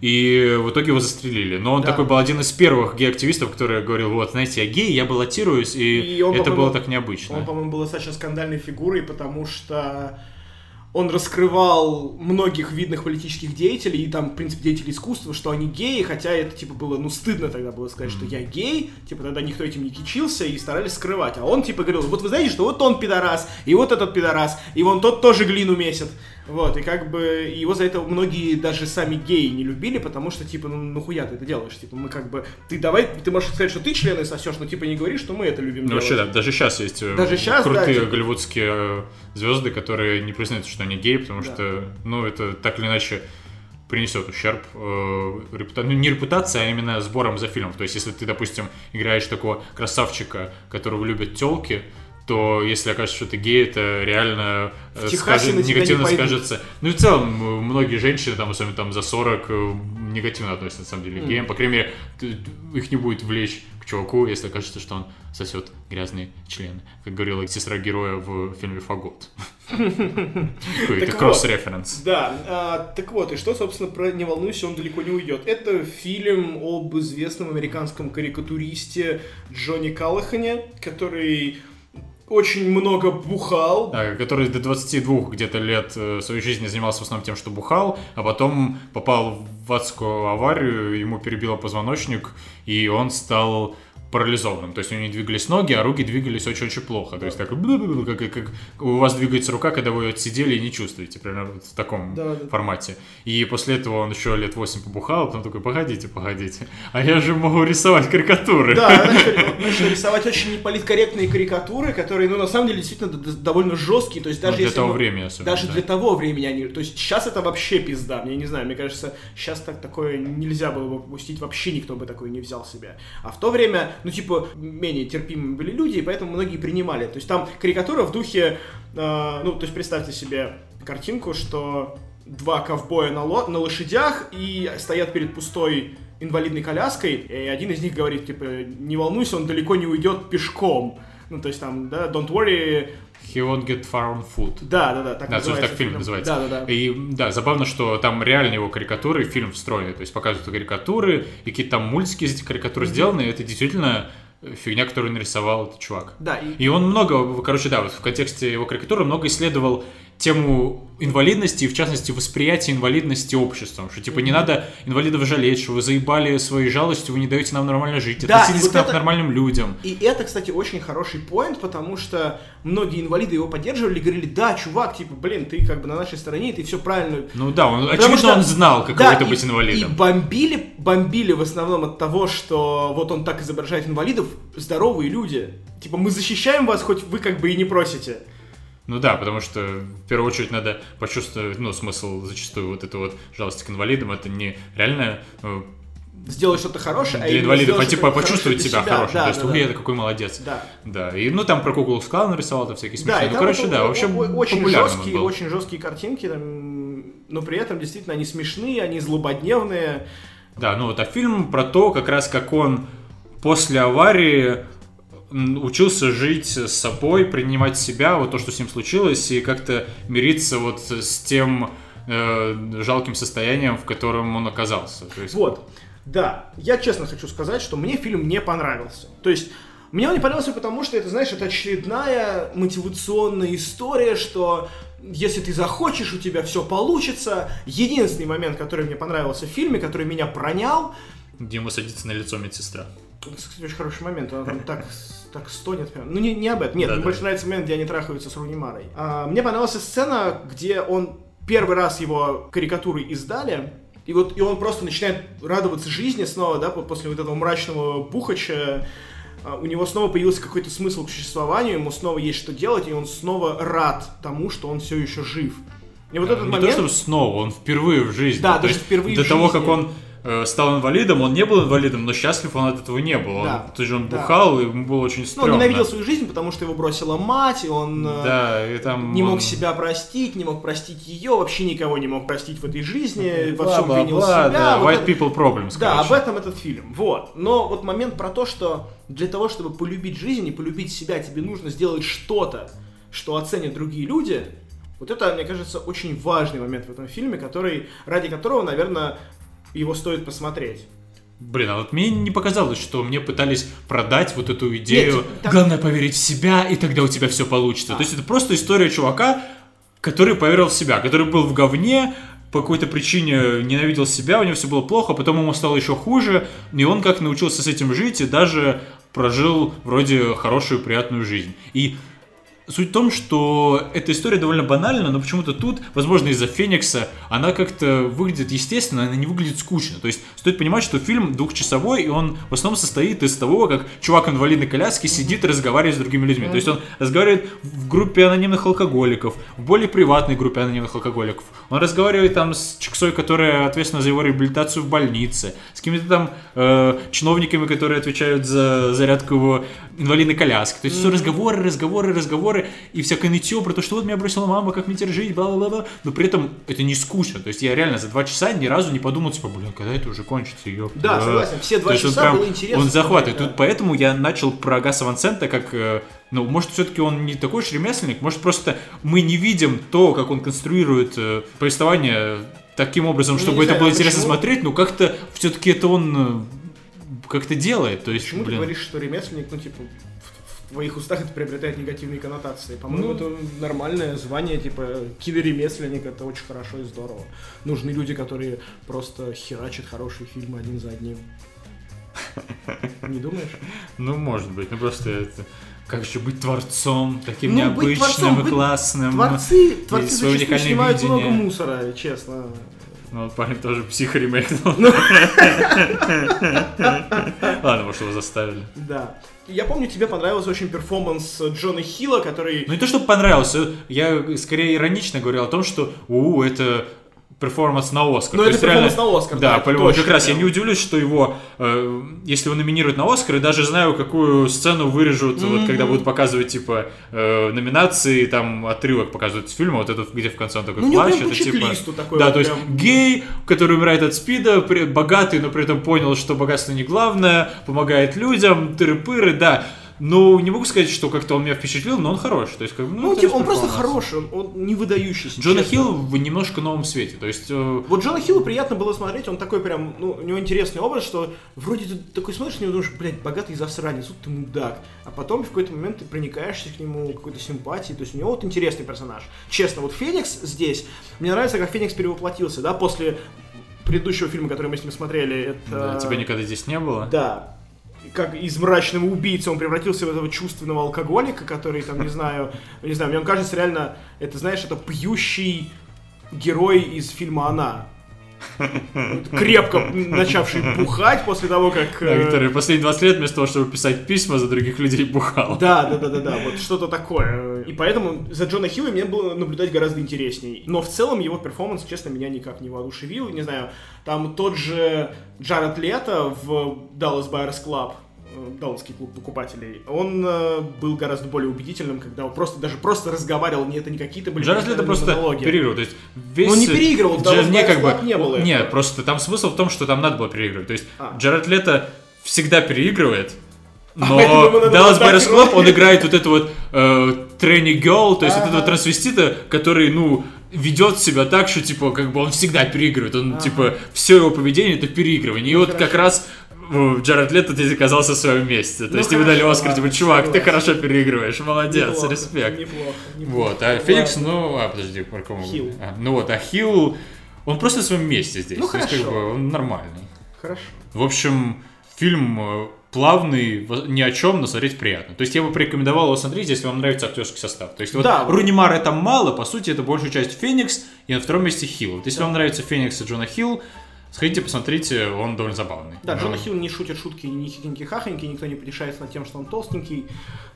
и в итоге его застрелили. Но он такой был один из первых гей-активистов, который говорил, вот, знаете, я гей, я баллотируюсь, и, это было так необычно. Он, по-моему, был достаточно скандальной фигурой, потому что он раскрывал многих видных политических деятелей, и там, в принципе, деятелей искусства, что они геи, хотя это, типа, было, ну, стыдно тогда было сказать, что я гей, типа, тогда никто этим не кичился, и старались скрывать. А он, типа, говорил, вот вы знаете, что вот он пидорас, и вот этот пидорас, и вон тот тоже глину месяц. Вот, и как бы его за это многие даже сами геи не любили, потому что, типа, ну, нахуя ты это делаешь? Типа, мы как бы, ты давай, ты можешь сказать, что ты члены сосешь, но, типа, не говори, что мы это любим Ну, делать. вообще, да, даже сейчас есть э, Даже да, крутые типа. голливудские э, звезды, которые не признают, что они геи, потому Да. что, ну, это так или иначе принесет ущерб э, репута- ну, не репутации, а именно сбором за фильмом. То есть, если ты, допустим, играешь такого красавчика, которого любят телки, то если окажется, что ты гей, это реально э, скажет- не негативно скажется. Ну и в целом, многие женщины, там, особенно там за 40, э, негативно относятся на самом деле к геям. По крайней мере, их не будет влечь к чуваку, если окажется, что он сосет грязные члены. Как говорила сестра героя в фильме «Фагот». [laughs] Так кросс-референс. Да, а, так вот, и что, собственно, про «Не волнуйся, он далеко не уйдет». Это фильм об известном американском карикатуристе Джонни Каллахане, который очень много бухал. Да, который до 22 где-то лет э, своей жизни занимался в основном тем, что бухал, а потом попал в адскую аварию, ему перебило позвоночник, и он стал парализованным. То есть у него не двигались ноги, а руки двигались очень-очень плохо. То есть так, как, как у вас двигается рука, когда вы отсидели и не чувствуете. Примерно в таком Да, да. формате. И после этого он еще лет 8 побухал, а потом такой, погодите, погодите, а я же могу рисовать карикатуры. Да, начали, начали рисовать очень неполиткорректные карикатуры, которые, ну, на самом деле, действительно довольно жесткие. То есть Ну, даже для если того мы- времени особенно, Даже да. для того времени они... То есть сейчас это вообще пизда. Мне не знаю, мне кажется, сейчас так такое нельзя было бы попустить. Вообще никто бы такое не взял себе. А в то время, ну, типа, менее терпимые были люди, и поэтому многие принимали. То есть там карикатура в духе... э, ну, то есть представьте себе картинку, что два ковбоя на, ло- на лошадях и стоят перед пустой инвалидной коляской, и один из них говорит, типа, не волнуйся, он далеко не уйдет пешком. Ну, то есть там, да, don't worry, He won't get far on foot. да, да, да, так Да, называется так фильм называется. Да, да, да. И да, забавно, что там реально его карикатуры, фильм встроенный. То есть показывают карикатуры, и какие-то там мультики из этих карикатур сделаны, и это действительно фигня, которую нарисовал этот чувак. Да, и, И он много, короче, да, вот в контексте его карикатуры много исследовал тему инвалидности и, в частности, восприятия инвалидности обществом. Что, типа, не надо инвалидов жалеть, что вы заебали своей жалостью, вы не даете нам нормально жить. Да, Относитесь вот к нам это- к нормальным людям. и это, кстати, очень хороший поинт, потому что многие инвалиды его поддерживали и говорили, да, чувак, типа, блин, ты как бы на нашей стороне, и ты все правильно Ну да, он, Потому очевидно, что- он знал, каково Да, это быть инвалидом. И бомбили, бомбили в основном от того, что вот он так изображает инвалидов, здоровые люди. Типа, мы защищаем вас, хоть вы как бы и не просите. Ну да, потому что в первую очередь надо почувствовать, ну, смысл зачастую вот это вот жалости к инвалидам, это не реально э, Сделать что-то хорошее, а для именно инвалидов, а типа почувствовать себя для хорошим. Да, То есть, да, ух, да. я какой молодец. Да. Да, и ну там про Куклу Клан нарисовал, там всякие Да, смешные. ну, там короче, вот да, вообще очень жесткие, был. очень жесткие картинки, там, но при этом действительно они смешные, они злободневные. Да, ну вот, а фильм про то, как раз как он после аварии учился жить с собой, принимать себя, вот то, что с ним случилось, и как-то мириться вот с тем э, жалким состоянием, в котором он оказался. То есть, Вот, да, я честно хочу сказать, что мне фильм не понравился. То есть, мне он не понравился, потому что это, знаешь, это очередная мотивационная история, что если ты захочешь, у тебя все получится. Единственный момент, который мне понравился в фильме, который меня пронял, где ему садится на лицо медсестра. Это, кстати, очень хороший момент. Она там так, так стонет прям. Ну, не, не об этом. Нет, Да, мне да. больше нравится момент, где они трахаются с Рунимарой. А, мне понравилась сцена, где он первый раз его карикатуры издали, и вот и он просто начинает радоваться жизни снова, да, по- после вот этого мрачного бухача. А, У него снова появился какой-то смысл к существованию, ему снова есть что делать, и он снова рад тому, что он все еще жив. И вот этот не момент... то, чтобы снова, он впервые в жизни. Да, То даже есть впервые До в того, жизни. как он стал инвалидом, он не был инвалидом, но счастлив он от этого не был. Он, Да, то есть он да. бухал, и ему было очень Ну, он стрёмно. ненавидел свою жизнь, потому что его бросила мать, он... э, Да, и там... не мог он- себя простить, не мог простить ее, вообще никого не мог простить в этой жизни, во Бла, всем бла, винил бла, себя. да, вот white это- people problems, Да, короче. об этом этот фильм. Вот. Но вот момент про то, что для того, чтобы полюбить жизнь и полюбить себя, тебе нужно сделать что-то, что оценят другие люди. Вот это, мне кажется, очень важный момент в этом фильме, который, ради которого, наверное, его стоит посмотреть. Блин, а вот мне не показалось, что мне пытались продать вот эту идею. Нет, там- Главное поверить в себя, и тогда у тебя все получится. А. То есть это просто история чувака, который поверил в себя, который был в говне, по какой-то причине ненавидел себя, у него все было плохо, потом ему стало еще хуже, и он как научился с этим жить и даже прожил вроде хорошую, приятную жизнь. И Суть в том, что эта история довольно банальна, но почему-то тут, возможно, из-за Феникса, она как-то выглядит естественно, она не выглядит скучно. То есть стоит понимать, что фильм двухчасовой, и он в основном состоит из того, как чувак в инвалидной коляске сидит и разговаривает с другими людьми. То есть он разговаривает в группе анонимных алкоголиков, в более приватной группе анонимных алкоголиков. Он разговаривает там с чексой, которая ответственна за его реабилитацию в больнице, с какими-то там э, чиновниками, которые отвечают за зарядку его инвалидной коляски. То есть все разговоры, разговоры, разговоры и всякое нытье про то, что вот меня бросила мама, как мне теперь жить, бла-бла-бла. Но при этом это не скучно. То есть я реально за два часа ни разу не подумал, типа, блин, когда это уже кончится, ёпта. Да, согласен, все два часа прям- было интересно Он захватывает. смотреть, Тут поэтому я начал про Гаса Ван Сента как... э, Ну, может, все-таки он не такой уж ремесленник, может, просто мы не видим то, как он конструирует э, повествование таким образом, Ну, чтобы это знаю, было а интересно почему? смотреть, но как-то все-таки это он э, как-то делает. То есть, Почему ты блин, говоришь, что ремесленник, ну, типа, в, твоих устах это приобретает негативные коннотации? По-моему, Ну. это нормальное звание, типа, киноремесленник, это очень хорошо и здорово. Нужны люди, которые просто херачат хорошие фильмы один за одним. Не думаешь? [laughs] ну, может быть, ну просто это... Как же быть творцом, таким Ну, необычным творцом, и быть классным. Творцы, творцы зачастую снимают много видение. мусора, честно. Ну, вот парень тоже психоремейк. [laughs] [laughs] Ладно, может, его заставили. Да. Я помню, тебе понравился очень перформанс Джона Хилла, который... Ну не то, чтобы понравился, я скорее иронично говорил о том, что у это перформанс на Оскар. Ну, То это реально- перформанс на Оскар, Да, да, по-любому. Как раз я не удивлюсь, что его, э, если его номинируют на Оскар, и даже знаю, какую сцену вырежут, вот когда будут показывать, типа, э, номинации, там, отрывок показывают из фильма, вот этот, где в конце он такой Ну, плачет, это, типа... такой Да, вот то есть прям. гей, который умирает от спида, при- богатый, но при этом понял, что богатство не главное, помогает людям, тыры-пыры, да. Ну, не могу сказать, что как-то он меня впечатлил, но он хороший. То есть, как, ну, Ну, типа, он просто хороший, он, он не выдающийся. Джона честно. Хилл в немножко новом свете. То есть, э, Вот Джона Хилла приятно было смотреть, он такой прям, ну, у него интересный образ, что вроде ты такой смотришь на него, думаешь, блядь, богатый засранец, тут ты мудак. А потом в какой-то момент ты проникаешься к нему какой-то симпатией, то есть у него вот интересный персонаж. Честно, вот Феникс здесь, мне нравится, как Феникс перевоплотился, да, после предыдущего фильма, который мы с ним смотрели, это... да, тебя никогда здесь не было. Да. Как из мрачного убийцы он превратился в этого чувственного алкоголика, который там, не [laughs] знаю, не знаю, мне кажется, реально, это, знаешь, это пьющий герой из фильма «Она». Крепко начавший бухать после того, как... Да, э, который последние 20 лет вместо того, чтобы писать письма за других людей, бухал. Да, да, да, да, да, вот что-то такое. И поэтому за Джона Хилла мне было наблюдать гораздо интересней. Но в целом его перформанс, честно, меня никак не воодушевил. Не знаю, там тот же Джаред Лето в Dallas Buyers Club, э, Далласский клуб покупателей, он э, был гораздо более убедительным, когда он просто даже просто разговаривал, не это не какие-то были Джаред Лето постоянные просто монологи. переигрывал. То есть весь... Ну, он не переигрывал, в Джа- Dallas не, как бы... Не было Нет, просто там смысл в том, что там надо было переигрывать. То есть А. Джаред Лето всегда переигрывает, [laughs] но надо Dallas так Club, он играет вот эту вот э, тренни то есть вот Ага. этого трансвестита, который, ну, ведет себя так, что, типа, как бы он всегда переигрывает. Он, типа, все его поведение это переигрывание. И Ну, вот хорошо. как раз э, Джаред Лето здесь оказался в своем месте. То Ну, есть тебе дали хорошо, Оскар, типа, чувак, ты согласен. хорошо переигрываешь, молодец, Неплохо, респект. Неплохо, неплохо. Вот, а Феникс, Ладно. ну, а, подожди, про кого? Хилл. А, ну вот, а Хилл, он просто в своем месте здесь. Ну, То есть, как хорошо. бы, он нормальный. Хорошо. В общем, фильм э, плавный, ни о чем, но смотреть приятно. То есть я бы порекомендовал его смотреть, если вам нравится актерский состав. То есть вот Да. Руни Мара там мало, по сути, это большую часть Феникс, и на втором месте Хилл. Вот если вам нравится Феникс и Джона Хилл, сходите, посмотрите, он довольно забавный. Да, Джона Хилл не шутит шутки, ни хихоньки хахоньки, никто не потешается над тем, что он толстенький.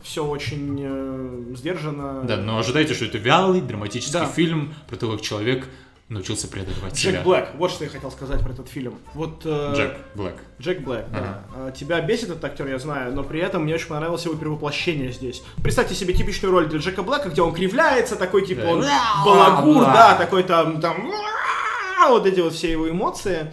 Все очень э, сдержанно. Да, но ожидайте, что это вялый, драматический Да. фильм про то, как человек научился преодолевать Джек себя. Блэк, вот что я хотел сказать про этот фильм. Вот э, Джек Блэк. Джек Блэк, да. А, Тебя бесит этот актер, я знаю, но при этом мне очень понравилось его перевоплощение здесь. Представьте себе типичную роль для Джека Блэка, где он кривляется, такой типа Да. он балагур, да, такой там, там вот эти вот все его эмоции.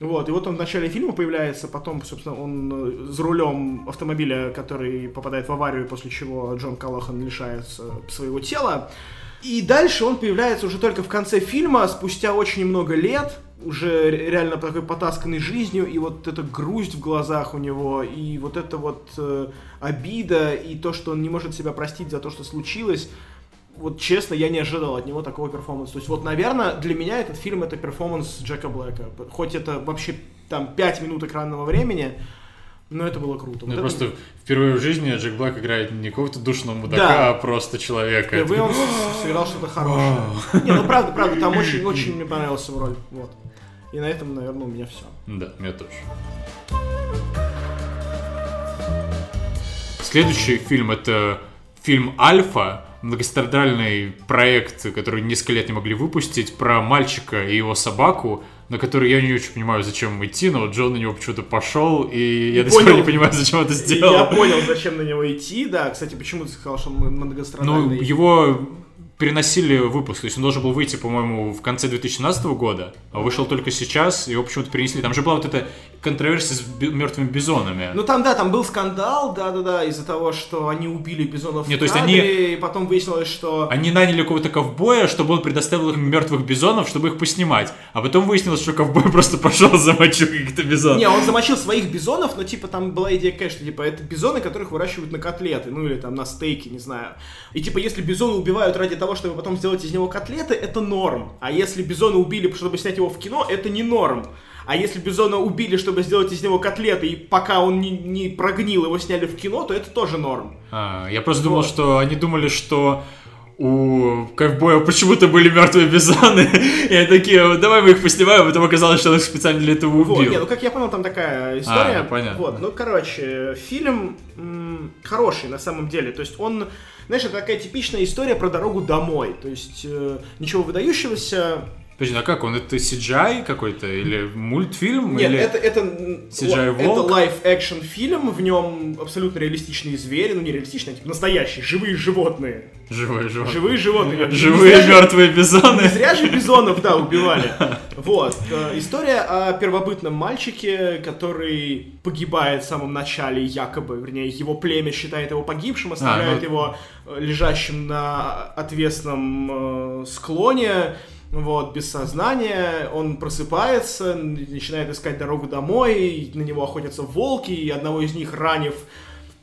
Вот, и вот он в начале фильма появляется, потом, собственно, он э, за рулем автомобиля, который попадает в аварию, после чего Джон Каллахан лишается своего тела. И дальше он появляется уже только в конце фильма, спустя очень много лет, уже ре- реально такой потасканный жизнью, и вот эта грусть в глазах у него, и вот эта вот э, обида, и то, что он не может себя простить за то, что случилось, вот честно, я не ожидал от него такого перформанса. То есть вот, наверное, для меня этот фильм это перформанс Джека Блэка. Хоть это вообще там 5 минут экранного времени, но это было круто. Ну, Вот это- просто впервые в жизни Джек Блэк играет не какого-то душного мудака, Да. а просто человека. Впервые он с- [gasps] сыграл что-то хорошее. Не, ну правда, правда, там очень-очень [laughs] мне понравилась его роль. Вот. И на этом, наверное, у меня все. Да, мне тоже. Следующий фильм это фильм Альфа, многострадальный проект, который несколько лет не могли выпустить, про мальчика и его собаку, на который я не очень понимаю, зачем идти, но Джон на него почему-то пошел, и я до сих пор понял. не понимаю, зачем это Я сделал. понял, зачем на него идти, да. Кстати, почему ты сказал, что он Ну, многострадальный? его переносили выпуск, то есть он должен был выйти, по-моему, в конце 2017 года, а вышел только сейчас, его почему-то перенесли. Там же была вот эта контроверсия с би- мертвыми бизонами. Ну там, да, там был скандал, да-да-да, из-за того, что они убили бизонов Не, в то есть кадре, и потом выяснилось, что... Они наняли какого-то ковбоя, чтобы он предоставил им мертвых бизонов, чтобы их поснимать. А потом выяснилось, что ковбой [laughs] просто пошел замочил каких-то бизонов. Не, он замочил своих бизонов, но типа там была идея, конечно, типа это бизоны, которых выращивают на котлеты, ну или там на стейки, не знаю. И типа если бизона убивают ради того, чтобы потом сделать из него котлеты, это норм. А если бизона убили, чтобы снять его в кино, это не норм. А если бизона убили, чтобы сделать из него котлеты, и пока он не, не прогнил, его сняли в кино, то это тоже норм. А, я просто думал, Вот. что они думали, что у ковбоя почему-то были мертвые бизоны. [laughs] И они такие, давай мы их поснимаем, а потом оказалось, что он их специально для этого Вот, убил. не, ну как я понял, там такая история. А, понятно. Вот, ну короче, фильм м, хороший на самом деле. То есть он, знаешь, это такая типичная история про дорогу домой. То есть э, ничего выдающегося. Подожди, а как он? Это CGI какой-то? Или мультфильм? Нет, или... это, это, CGI это волк? live-action фильм, в нем абсолютно реалистичные звери, ну не реалистичные, а типа настоящие, живые животные. Живой, живой. Живые животные. Живые зря мертвые бизоны. Не зря же бизонов, да, убивали. Вот. э, История о первобытном мальчике, который погибает в самом начале, якобы, вернее, его племя считает его погибшим, оставляет ну- его э, лежащим на отвесном э, склоне, вот, без сознания, он просыпается, начинает искать дорогу домой, на него охотятся волки, и одного из них ранив,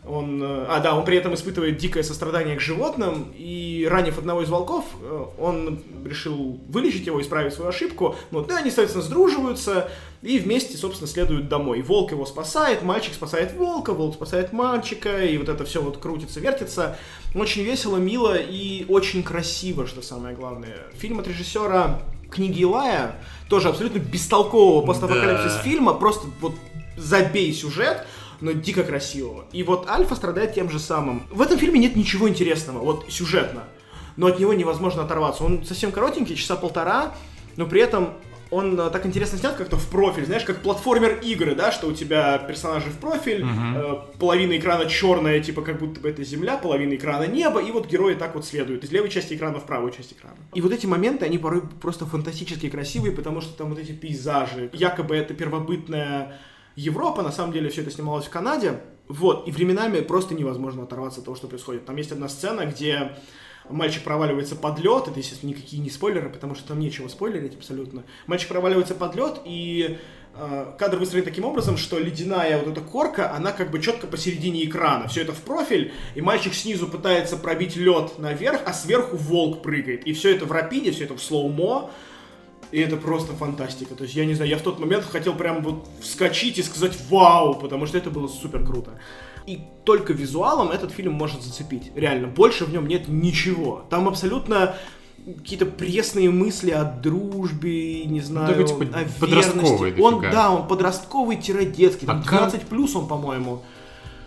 он, э, а да, он при этом испытывает дикое сострадание к животным, и ранив одного из волков, э, он решил вылечить его, исправить свою ошибку, ну, да, они, соответственно, сдруживаются, и вместе, собственно, следуют домой. Волк его спасает, мальчик спасает волка, волк спасает мальчика, и вот это все вот крутится, вертится. Очень весело, мило и очень красиво, что самое главное. Фильм от режиссера книги Илая, тоже абсолютно бестолкового постапокалипсис Да. фильма, просто вот забей сюжет, но дико красивого. И вот Альфа страдает тем же самым. В этом фильме нет ничего интересного, вот сюжетно, но от него невозможно оторваться. Он совсем коротенький, часа полтора, но при этом он э, так интересно снят как-то в профиль, знаешь, как платформер игры, да, что у тебя персонажи в профиль, э, половина экрана черная, типа как будто бы это земля, половина экрана небо, и вот герои так вот следуют из левой части экрана в правую часть экрана. И вот эти моменты, они порой просто фантастически красивые, потому что там вот эти пейзажи, якобы это первобытная Европа, на самом деле все это снималось в Канаде, вот, и временами просто невозможно оторваться от того, что происходит. Там есть одна сцена, где мальчик проваливается под лед, это, естественно, никакие не спойлеры, потому что там нечего спойлерить абсолютно. Мальчик проваливается под лед, и э, кадр выстроен таким образом, что ледяная вот эта корка, она как бы четко посередине экрана. Все это в профиль, и мальчик снизу пытается пробить лед наверх, а сверху волк прыгает. И все это в рапиде, все это в слоумо. И это просто фантастика. То есть, я не знаю, я в тот момент хотел прям вот вскочить и сказать «Вау!», потому что это было супер круто. И только визуалом этот фильм может зацепить. Реально, больше в нем нет ничего. Там абсолютно какие-то пресные мысли о дружбе, не знаю, Такой, типа, о подростковый верности. Он, дофига. да, он подростковый-детский, там А как- 12 плюс он, по-моему.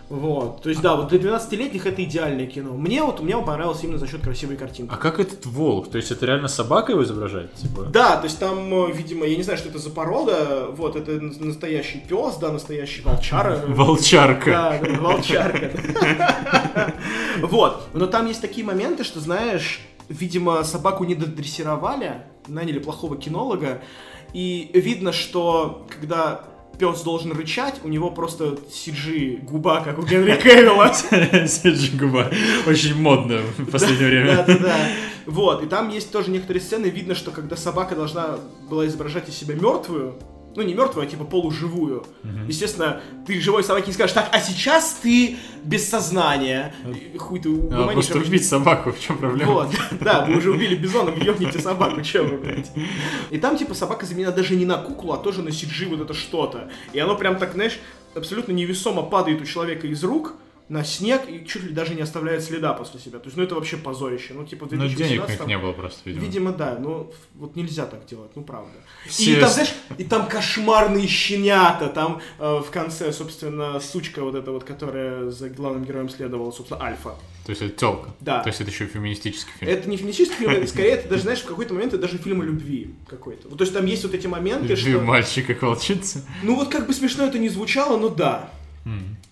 Вот, то есть, да, вот для 12-летних это идеальное кино. Мне вот, мне он понравился именно за счет красивой картинки. А как этот волк? То есть это реально собака его изображает? Типа? Да, то есть там, э, видимо, я не знаю, что это за порода, вот, это настоящий пес, да, настоящий волчара. Волчарка. Да, да, волчарка. [laughs] Вот, но там есть такие моменты, что, знаешь, видимо, собаку не додрессировали, наняли плохого кинолога, и видно, что когда пес должен рычать, у него просто CG губа, как у Генри Кевилла. [laughs] Седжи губа. Очень модно в последнее время. Да, да, да. Вот, и там есть тоже некоторые сцены, видно, что когда собака должна была изображать из себя мертвую, ну не мертвую, а типа полуживую. Естественно, ты живой собаке не скажешь, так, а сейчас ты без сознания. И Хуй ты угомонишь просто обычно. убить собаку, в чем проблема? Вот, да, вы уже убили бизона, ёбните собаку, чё вы, блядь. И там, типа, собака заменена даже не на куклу, а тоже на CG вот это что-то. И оно прям так, знаешь, абсолютно невесомо падает у человека из рук на снег и чуть ли даже не оставляет следа после себя. То есть, ну это вообще позорище. Ну, типа, в Ну, денег 2018 них не было просто, видимо. Видимо, да, но вот нельзя так делать, ну правда. Все И там, знаешь, и там кошмарные щенята, там э, в конце, собственно, сучка вот эта вот, которая за главным героем следовала, собственно, Альфа. То есть это телка. Да. То есть это еще феминистический фильм. Это не феминистический фильм, это скорее, это даже, [laughs] знаешь, в какой-то момент это даже фильм о любви какой-то. Вот, то есть там есть вот эти моменты, Любви что... мальчик как волчица. Ну вот как бы смешно это не звучало, но да.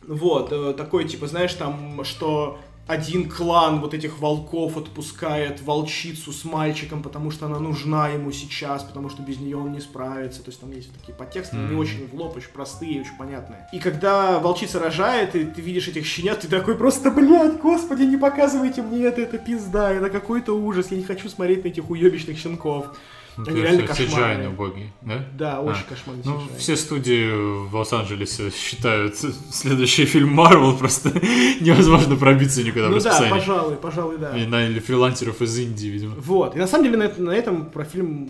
Вот, э, такой, типа, знаешь, там, что один клан вот этих волков отпускает волчицу с мальчиком, потому что она нужна ему сейчас, потому что без нее он не справится. То есть там есть такие подтексты, но не очень в лоб, очень простые, очень понятные. И когда волчица рожает, и ты видишь этих щенят, ты такой просто, блядь, господи, не показывайте мне это, это пизда, это какой-то ужас, я не хочу смотреть на этих уебищных щенков. Ну, Они реально CGI кошмарные. убогий, да? Да, очень А. кошмарный Ну, CGI. все студии в Лос-Анджелесе считают следующий фильм Марвел просто [laughs] невозможно пробиться никуда в Ну да, расписании. пожалуй, пожалуй, да. И наняли фрилансеров из Индии, видимо. Вот. И на самом деле на, на этом про фильм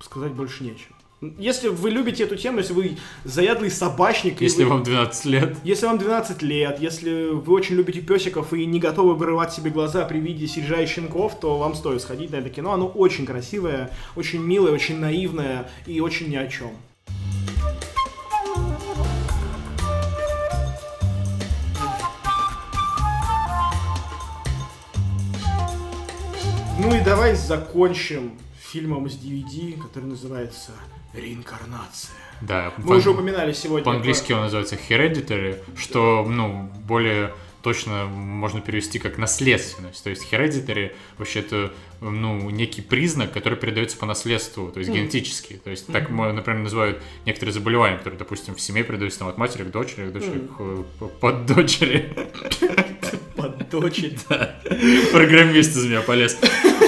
сказать больше нечего. Если вы любите эту тему, если вы заядлый собачник, Если вы- вам 12 лет. если вам 12 лет, если вы очень любите песиков и не готовы вырывать себе глаза при виде CGI щенков, то вам стоит сходить на это кино. Оно очень красивое, очень милое, очень наивное и очень ни о чем. Ну и давай закончим фильмом с DVD, который называется «Реинкарнация». Да, Мы по- уже упоминали сегодня. По-английски он называется Hereditary, что, ну, более точно можно перевести как наследственность. То есть Hereditary вообще это, ну, некий признак, который передается по наследству, то есть генетически. То есть так, мо- например, называют некоторые заболевания, которые, допустим, в семье передаются там, от матери к дочери, к дочери к э, под дочери. Под дочерь. [laughs] Программист из меня полез.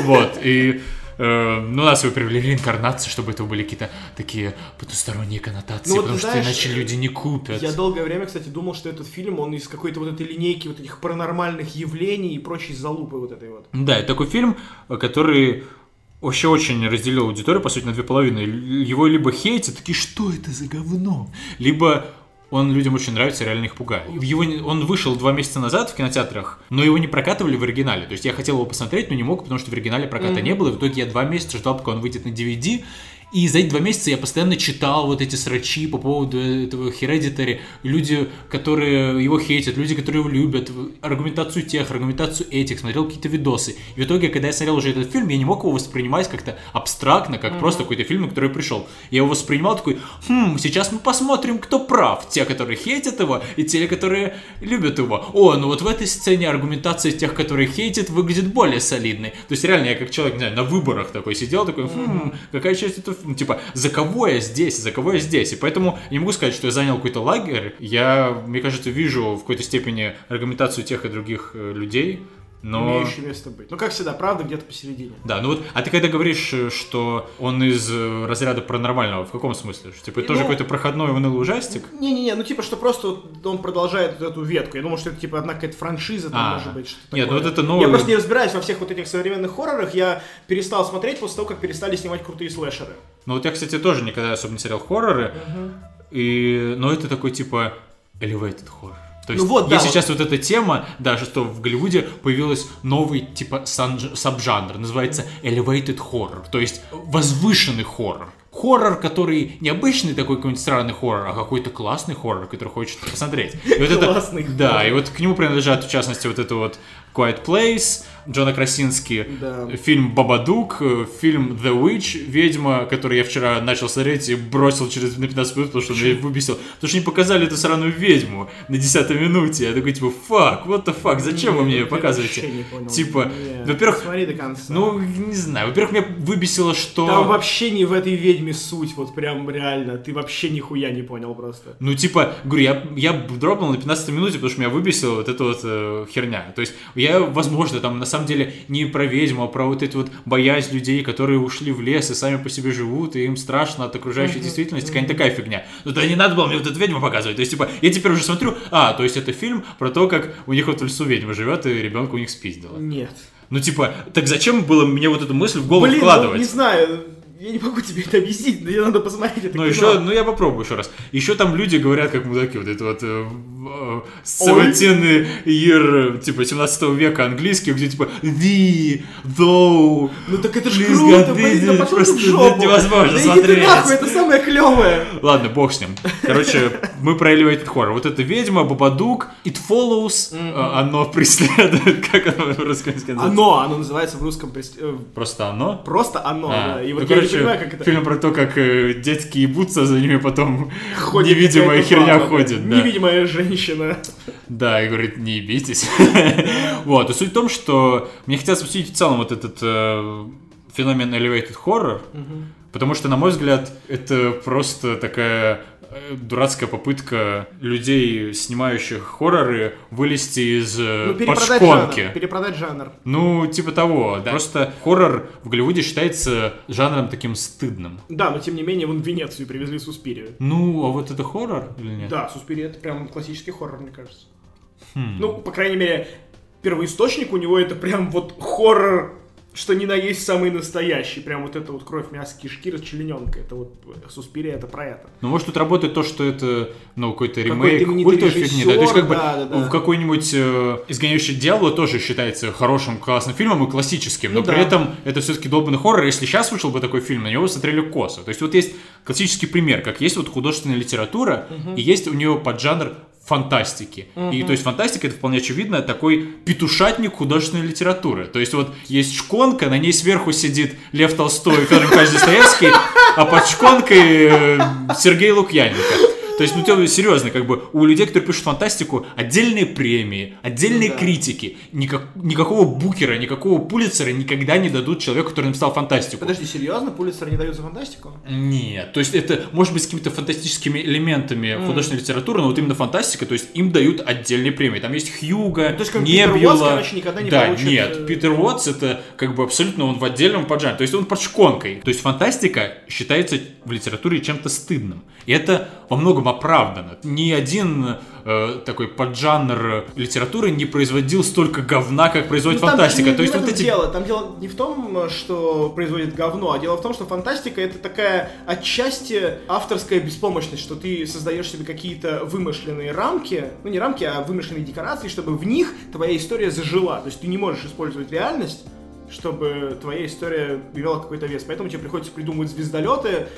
Вот, и э, ну, нас его привели в реинкарнацию, чтобы это были какие-то такие потусторонние коннотации, Ну, вот потому ты что знаешь, иначе люди не купят. Я долгое время, кстати, думал, что этот фильм, он из какой-то вот этой линейки вот этих паранормальных явлений и прочей залупы вот этой вот. Да, это такой фильм, который вообще очень разделил аудиторию, по сути, на две половины. Его либо хейтят, такие, что это за говно? Либо он людям очень нравится, реально их пугает. Его, он вышел два месяца назад в кинотеатрах, но его не прокатывали в оригинале. То есть я хотел его посмотреть, но не мог, потому что в оригинале проката не было. И в итоге я два месяца ждал, пока он выйдет на DVD. И за эти два месяца я постоянно читал вот эти срачи по поводу этого Hereditary. Люди, которые его хейтят, люди, которые его любят, аргументацию тех, аргументацию этих, смотрел какие-то видосы. И в итоге, когда я смотрел уже этот фильм, я не мог его воспринимать как-то абстрактно, как просто какой-то фильм, на который пришел. Я его воспринимал такой, хм, сейчас мы посмотрим, кто прав. Те, которые хейтят его, и те, которые любят его. О, ну вот в этой сцене аргументация тех, которые хейтят, выглядит более солидной. То есть реально я как человек, не знаю, на выборах такой сидел, такой, хм, какая часть этого фильма, типа, за кого я здесь, за кого я здесь. И поэтому я не могу сказать, что я занял какой-то лагерь. Я, мне кажется, вижу в какой-то степени аргументацию тех и других э, людей, Но... имеющие место быть. Ну, как всегда, правда где-то посередине. Да, ну вот, а ты когда говоришь, э, что он из э, разряда паранормального, в каком смысле? Что, типа, это тоже Ну- какой-то проходной унылый ужастик? Не-не-не, ну типа, что просто вот он продолжает вот эту ветку. Я думал, что это типа одна какая-то франшиза, там, А. может быть, что-то Нет, ну вот это новый- Я просто не разбираюсь во всех вот этих современных хоррорах. Я перестал смотреть после того, как перестали снимать крутые слэшеры. Ну вот я, кстати, тоже никогда особо не смотрел хорроры, и... но это такой, типа, elevated horror. То есть, Ну вот, да, есть вот. сейчас вот эта тема, даже что в Голливуде появилась новый, типа, сабжанр, называется elevated horror, то есть возвышенный хоррор. Хоррор, который не обычный такой какой-нибудь странный хоррор, а какой-то классный хоррор, который хочется посмотреть. И вот это, да, и вот к нему принадлежат, в частности, вот это вот Quiet Place, Джона Красински, Да. фильм Бабадук, э, фильм The Witch, ведьма, который я вчера начал смотреть и бросил через на 15 минут, потому что меня выбесил. Потому что не показали эту сраную ведьму на 10 минуте. Я такой, типа, фак, what the fuck, зачем вы мне ее показываете? не. Типа, Не, во-первых, Смотри до конца. ну, не знаю, во-первых, меня выбесило, что... Там вообще не в этой ведьме суть, вот прям реально. Ты вообще нихуя не понял просто. Ну, типа, говорю, я, я дропнул на 15 минуте, потому что меня выбесила вот эта вот э, херня. То есть, я, возможно, там, на самом деле, не про ведьму, а про вот эту вот боязнь людей, которые ушли в лес и сами по себе живут, и им страшно от окружающей действительности, какая-нибудь такая фигня. Ну, да не надо было мне вот эту ведьму показывать. То есть, типа, я теперь уже смотрю, а, то есть, это фильм про то, как у них вот в лесу ведьма живет, и ребенка у них спиздила. Нет. Ну, типа, так зачем было мне вот эту мысль в голову Блин, ну, вкладывать? не знаю. Я не могу тебе это объяснить, но тебе надо посмотреть это Ну, еще, ну, я попробую еще раз. Еще там люди говорят, как мудаки, вот это вот э, э, 17 year, типа, 17 века английский, где типа the, though, Ну так это ж Please, круто, блин, да пошел в жопу. невозможно да смотреть. иди ты нахуй, это самое клевое. Ладно, бог с ним. Короче, мы про Elevated Horror. Вот эта ведьма, Бабадук, It Follows, э, оно преследует, [laughs] как оно в русском называется? Оно, оно называется в русском прес- э, Просто оно? просто оно, А, да. И ну, вот я короче, понимаю, как это фильм про то, как э, детки ебутся, за ними потом ходит невидимая херня баба, ходит. да. Невидимая женщина. Да, и говорит, не ебитесь. Вот, и суть в том, что мне хотелось обсудить в целом вот этот э, феномен elevated horror, потому что, на мой взгляд, это просто такая дурацкая попытка людей, снимающих хорроры, вылезти из э, Ну, перепродать подшконки. жанр. Перепродать жанр. Ну, типа того, да. Просто хоррор в Голливуде считается жанром таким стыдным. Да, но тем не менее, вон в Венецию привезли Суспирию. Ну, а вот это хоррор или нет? Да, Суспирия это прям классический хоррор, мне кажется. Хм. Ну, по крайней мере, первоисточник у него это прям вот хоррор, что ни на есть самый настоящий. Прям вот это вот кровь, мясо, кишки, расчлененка. Это вот Суспирия, это про это. Ну, может, тут работает то, что это, ну, какой-то ремейк, именитый культовой фигни, да. То есть, как бы, да, да, да. в какой-нибудь э, «Изгоняющий дьявола» тоже считается хорошим, классным фильмом и классическим, но Ну при да. этом это все-таки долбанный хоррор. Если сейчас вышел бы такой фильм, на него смотрели косо. То есть, вот есть классический пример, как есть вот художественная литература, и есть у нее поджанр фантастики. И то есть фантастика это вполне очевидно такой петушатник художественной литературы. То есть вот есть шконка, на ней сверху сидит Лев Толстой и Федор Николаевич Достоевский, а под шконкой э, Сергей Лукьяненко. То есть, ну, тебе серьезно, как бы у людей, которые пишут фантастику, отдельные премии, отдельные Да. критики. Никак- никакого букера, никакого пулицера никогда не дадут человеку, который написал фантастику. Подожди, серьезно? Пулицер не дают за фантастику? Нет, то есть это может быть с какими-то фантастическими элементами художественной литературы, но вот именно фантастика, то есть им дают отдельные премии. Там есть Хьюга, то есть, как Питер Небьюла. Уотс, короче, никогда не да, получит, нет, э, Питер Уотс это как бы абсолютно он в отдельном поджаре, то есть он под шконкой. То есть фантастика считается в литературе чем-то стыдным. И это во многом оправдано. Ни один э, такой поджанр литературы не производил столько говна, как производит Ну, фантастика. не- то не есть в вот эти дело. Там дело не в том, что производит говно, а дело в том, что фантастика это такая отчасти авторская беспомощность, что ты создаешь себе какие-то вымышленные рамки, ну не рамки, а вымышленные декорации, чтобы в них твоя история зажила. То есть ты не можешь использовать реальность, чтобы твоя история имела какой-то вес. Поэтому тебе приходится придумывать звездолеты.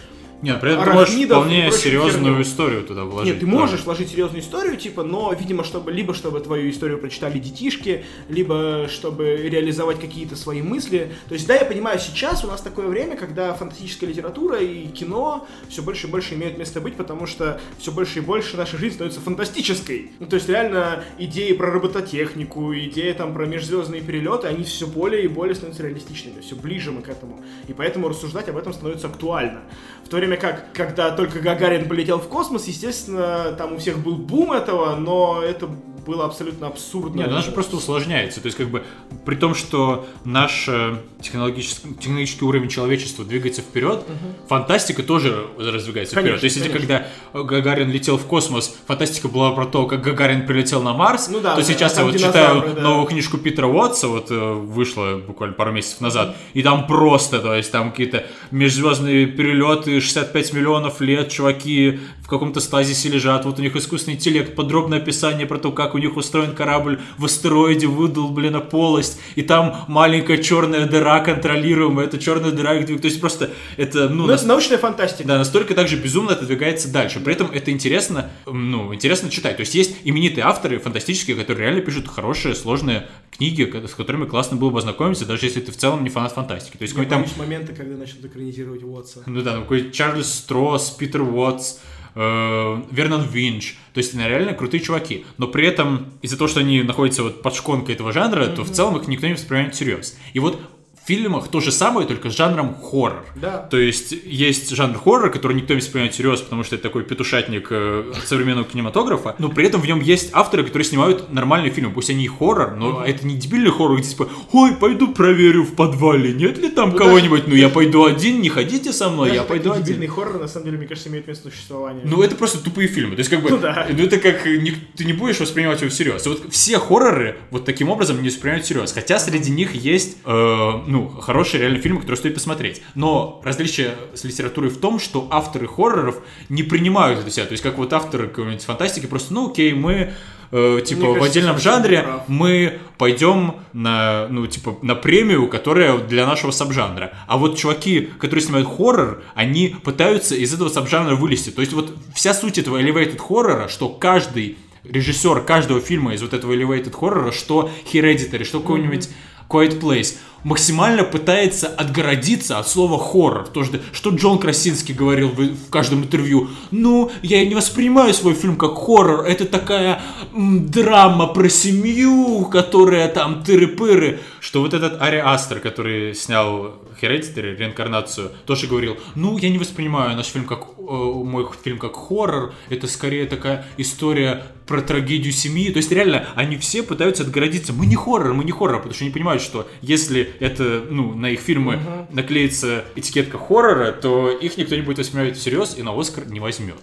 Нет, при этом ты можешь вполне серьезную херню. историю туда вложить. Нет, ты можешь вложить серьезную историю, типа, но, видимо, чтобы либо чтобы твою историю прочитали детишки, либо чтобы реализовать какие-то свои мысли. То есть, да, я понимаю, сейчас у нас такое время, когда фантастическая литература и кино все больше и больше имеют место быть, потому что все больше и больше наша жизнь становится фантастической. Ну, то есть, реально, идеи про робототехнику, идеи там про межзвездные перелеты, они все более и более становятся реалистичными, все ближе мы к этому. И поэтому рассуждать об этом становится актуально. В то время как, когда только Гагарин полетел в космос, естественно, там у всех был бум этого, но это было абсолютно абсурдно. Нет, она же просто усложняется. То есть, как бы, при том, что наш э, технологический, технологический уровень человечества двигается вперед, фантастика тоже раздвигается Конечно, вперед. То есть, если когда Гагарин летел в космос, фантастика была про то, как Гагарин прилетел на Марс, Ну да, то да, сейчас я вот читаю да. новую книжку Питера Уотса, вот э, вышла буквально пару месяцев назад, и там просто, то есть там какие-то межзвездные перелеты, 65 миллионов лет, чуваки в каком-то стазисе лежат, вот у них искусственный интеллект, подробное описание про то, как у них устроен корабль в астероиде, выдолблена полость, и там маленькая черная дыра контролируемая, эта черная дыра их двигает, то есть просто это, ну, Ну, нас- это научная фантастика. да, настолько также безумно это двигается дальше. При этом это интересно, ну, интересно читать. То есть есть именитые авторы фантастические, которые реально пишут хорошие, сложные книги, с которыми классно было бы ознакомиться, даже если ты в целом не фанат фантастики. То есть Я какой там, боюсь момента, когда начнут экранизировать Уотса. ну да, ну, какой Чарльз Стросс, Питер Уотс, э, Вернон Винч. То есть они реально крутые чуваки. Но при этом из-за того, что они находятся вот под шконкой этого жанра, то в целом их никто не воспринимает всерьез. И вот фильмах то же самое, только с жанром хоррор. Да. То есть есть жанр хоррор, который никто не воспринимает всерьез, потому что это такой петушатник э, современного кинематографа, но при этом в нем есть авторы, которые снимают нормальные фильмы, пусть они и хоррор, но это не дебильный хоррор, где типа, ой, пойду проверю в подвале, нет ли там Ну, кого-нибудь, ну я пойду один, не ходите со мной, Даже я пойду один. дебильные хорроры, на самом деле, мне кажется, имеют место существования. Ну, это просто тупые фильмы. То есть, как бы, Ну да. ну, это как, э, не- ты не будешь воспринимать его всерьез. И вот все хорроры вот таким образом не воспринимают всерьез. Хотя среди них есть, э, ну, хорошие реально фильмы, которые стоит посмотреть. Но различие с литературой в том, что авторы хорроров не принимают это себя. То есть, как вот авторы какой-нибудь фантастики просто, ну, окей, мы э, типа Мне в кажется, отдельном жанре мы пойдем на, ну, типа, на премию, которая для нашего сабжанра. А вот чуваки, которые снимают хоррор, они пытаются из этого сабжанра вылезти. То есть вот вся суть этого elevated хоррора, что каждый режиссер каждого фильма из вот этого elevated хоррора, что Hereditary, что какой-нибудь Quiet Place, максимально пытается отгородиться от слова хоррор. То, что, что Джон Красинский говорил в, в каждом интервью. Ну, я не воспринимаю свой фильм как хоррор. Это такая м, драма про семью, которая там тыры-пыры. Что вот этот Ари Астер, который снял Hereditary, реинкарнацию, тоже говорил, ну, я не воспринимаю наш фильм как, э, мой фильм как хоррор. Это скорее такая история про трагедию семьи. То есть реально, они все пытаются отгородиться. Мы не хоррор, мы не хоррор, потому что они понимают, что если это, ну, на их фильмы наклеится этикетка хоррора, то их никто не будет воспринимать всерьез и на Оскар не возьмет.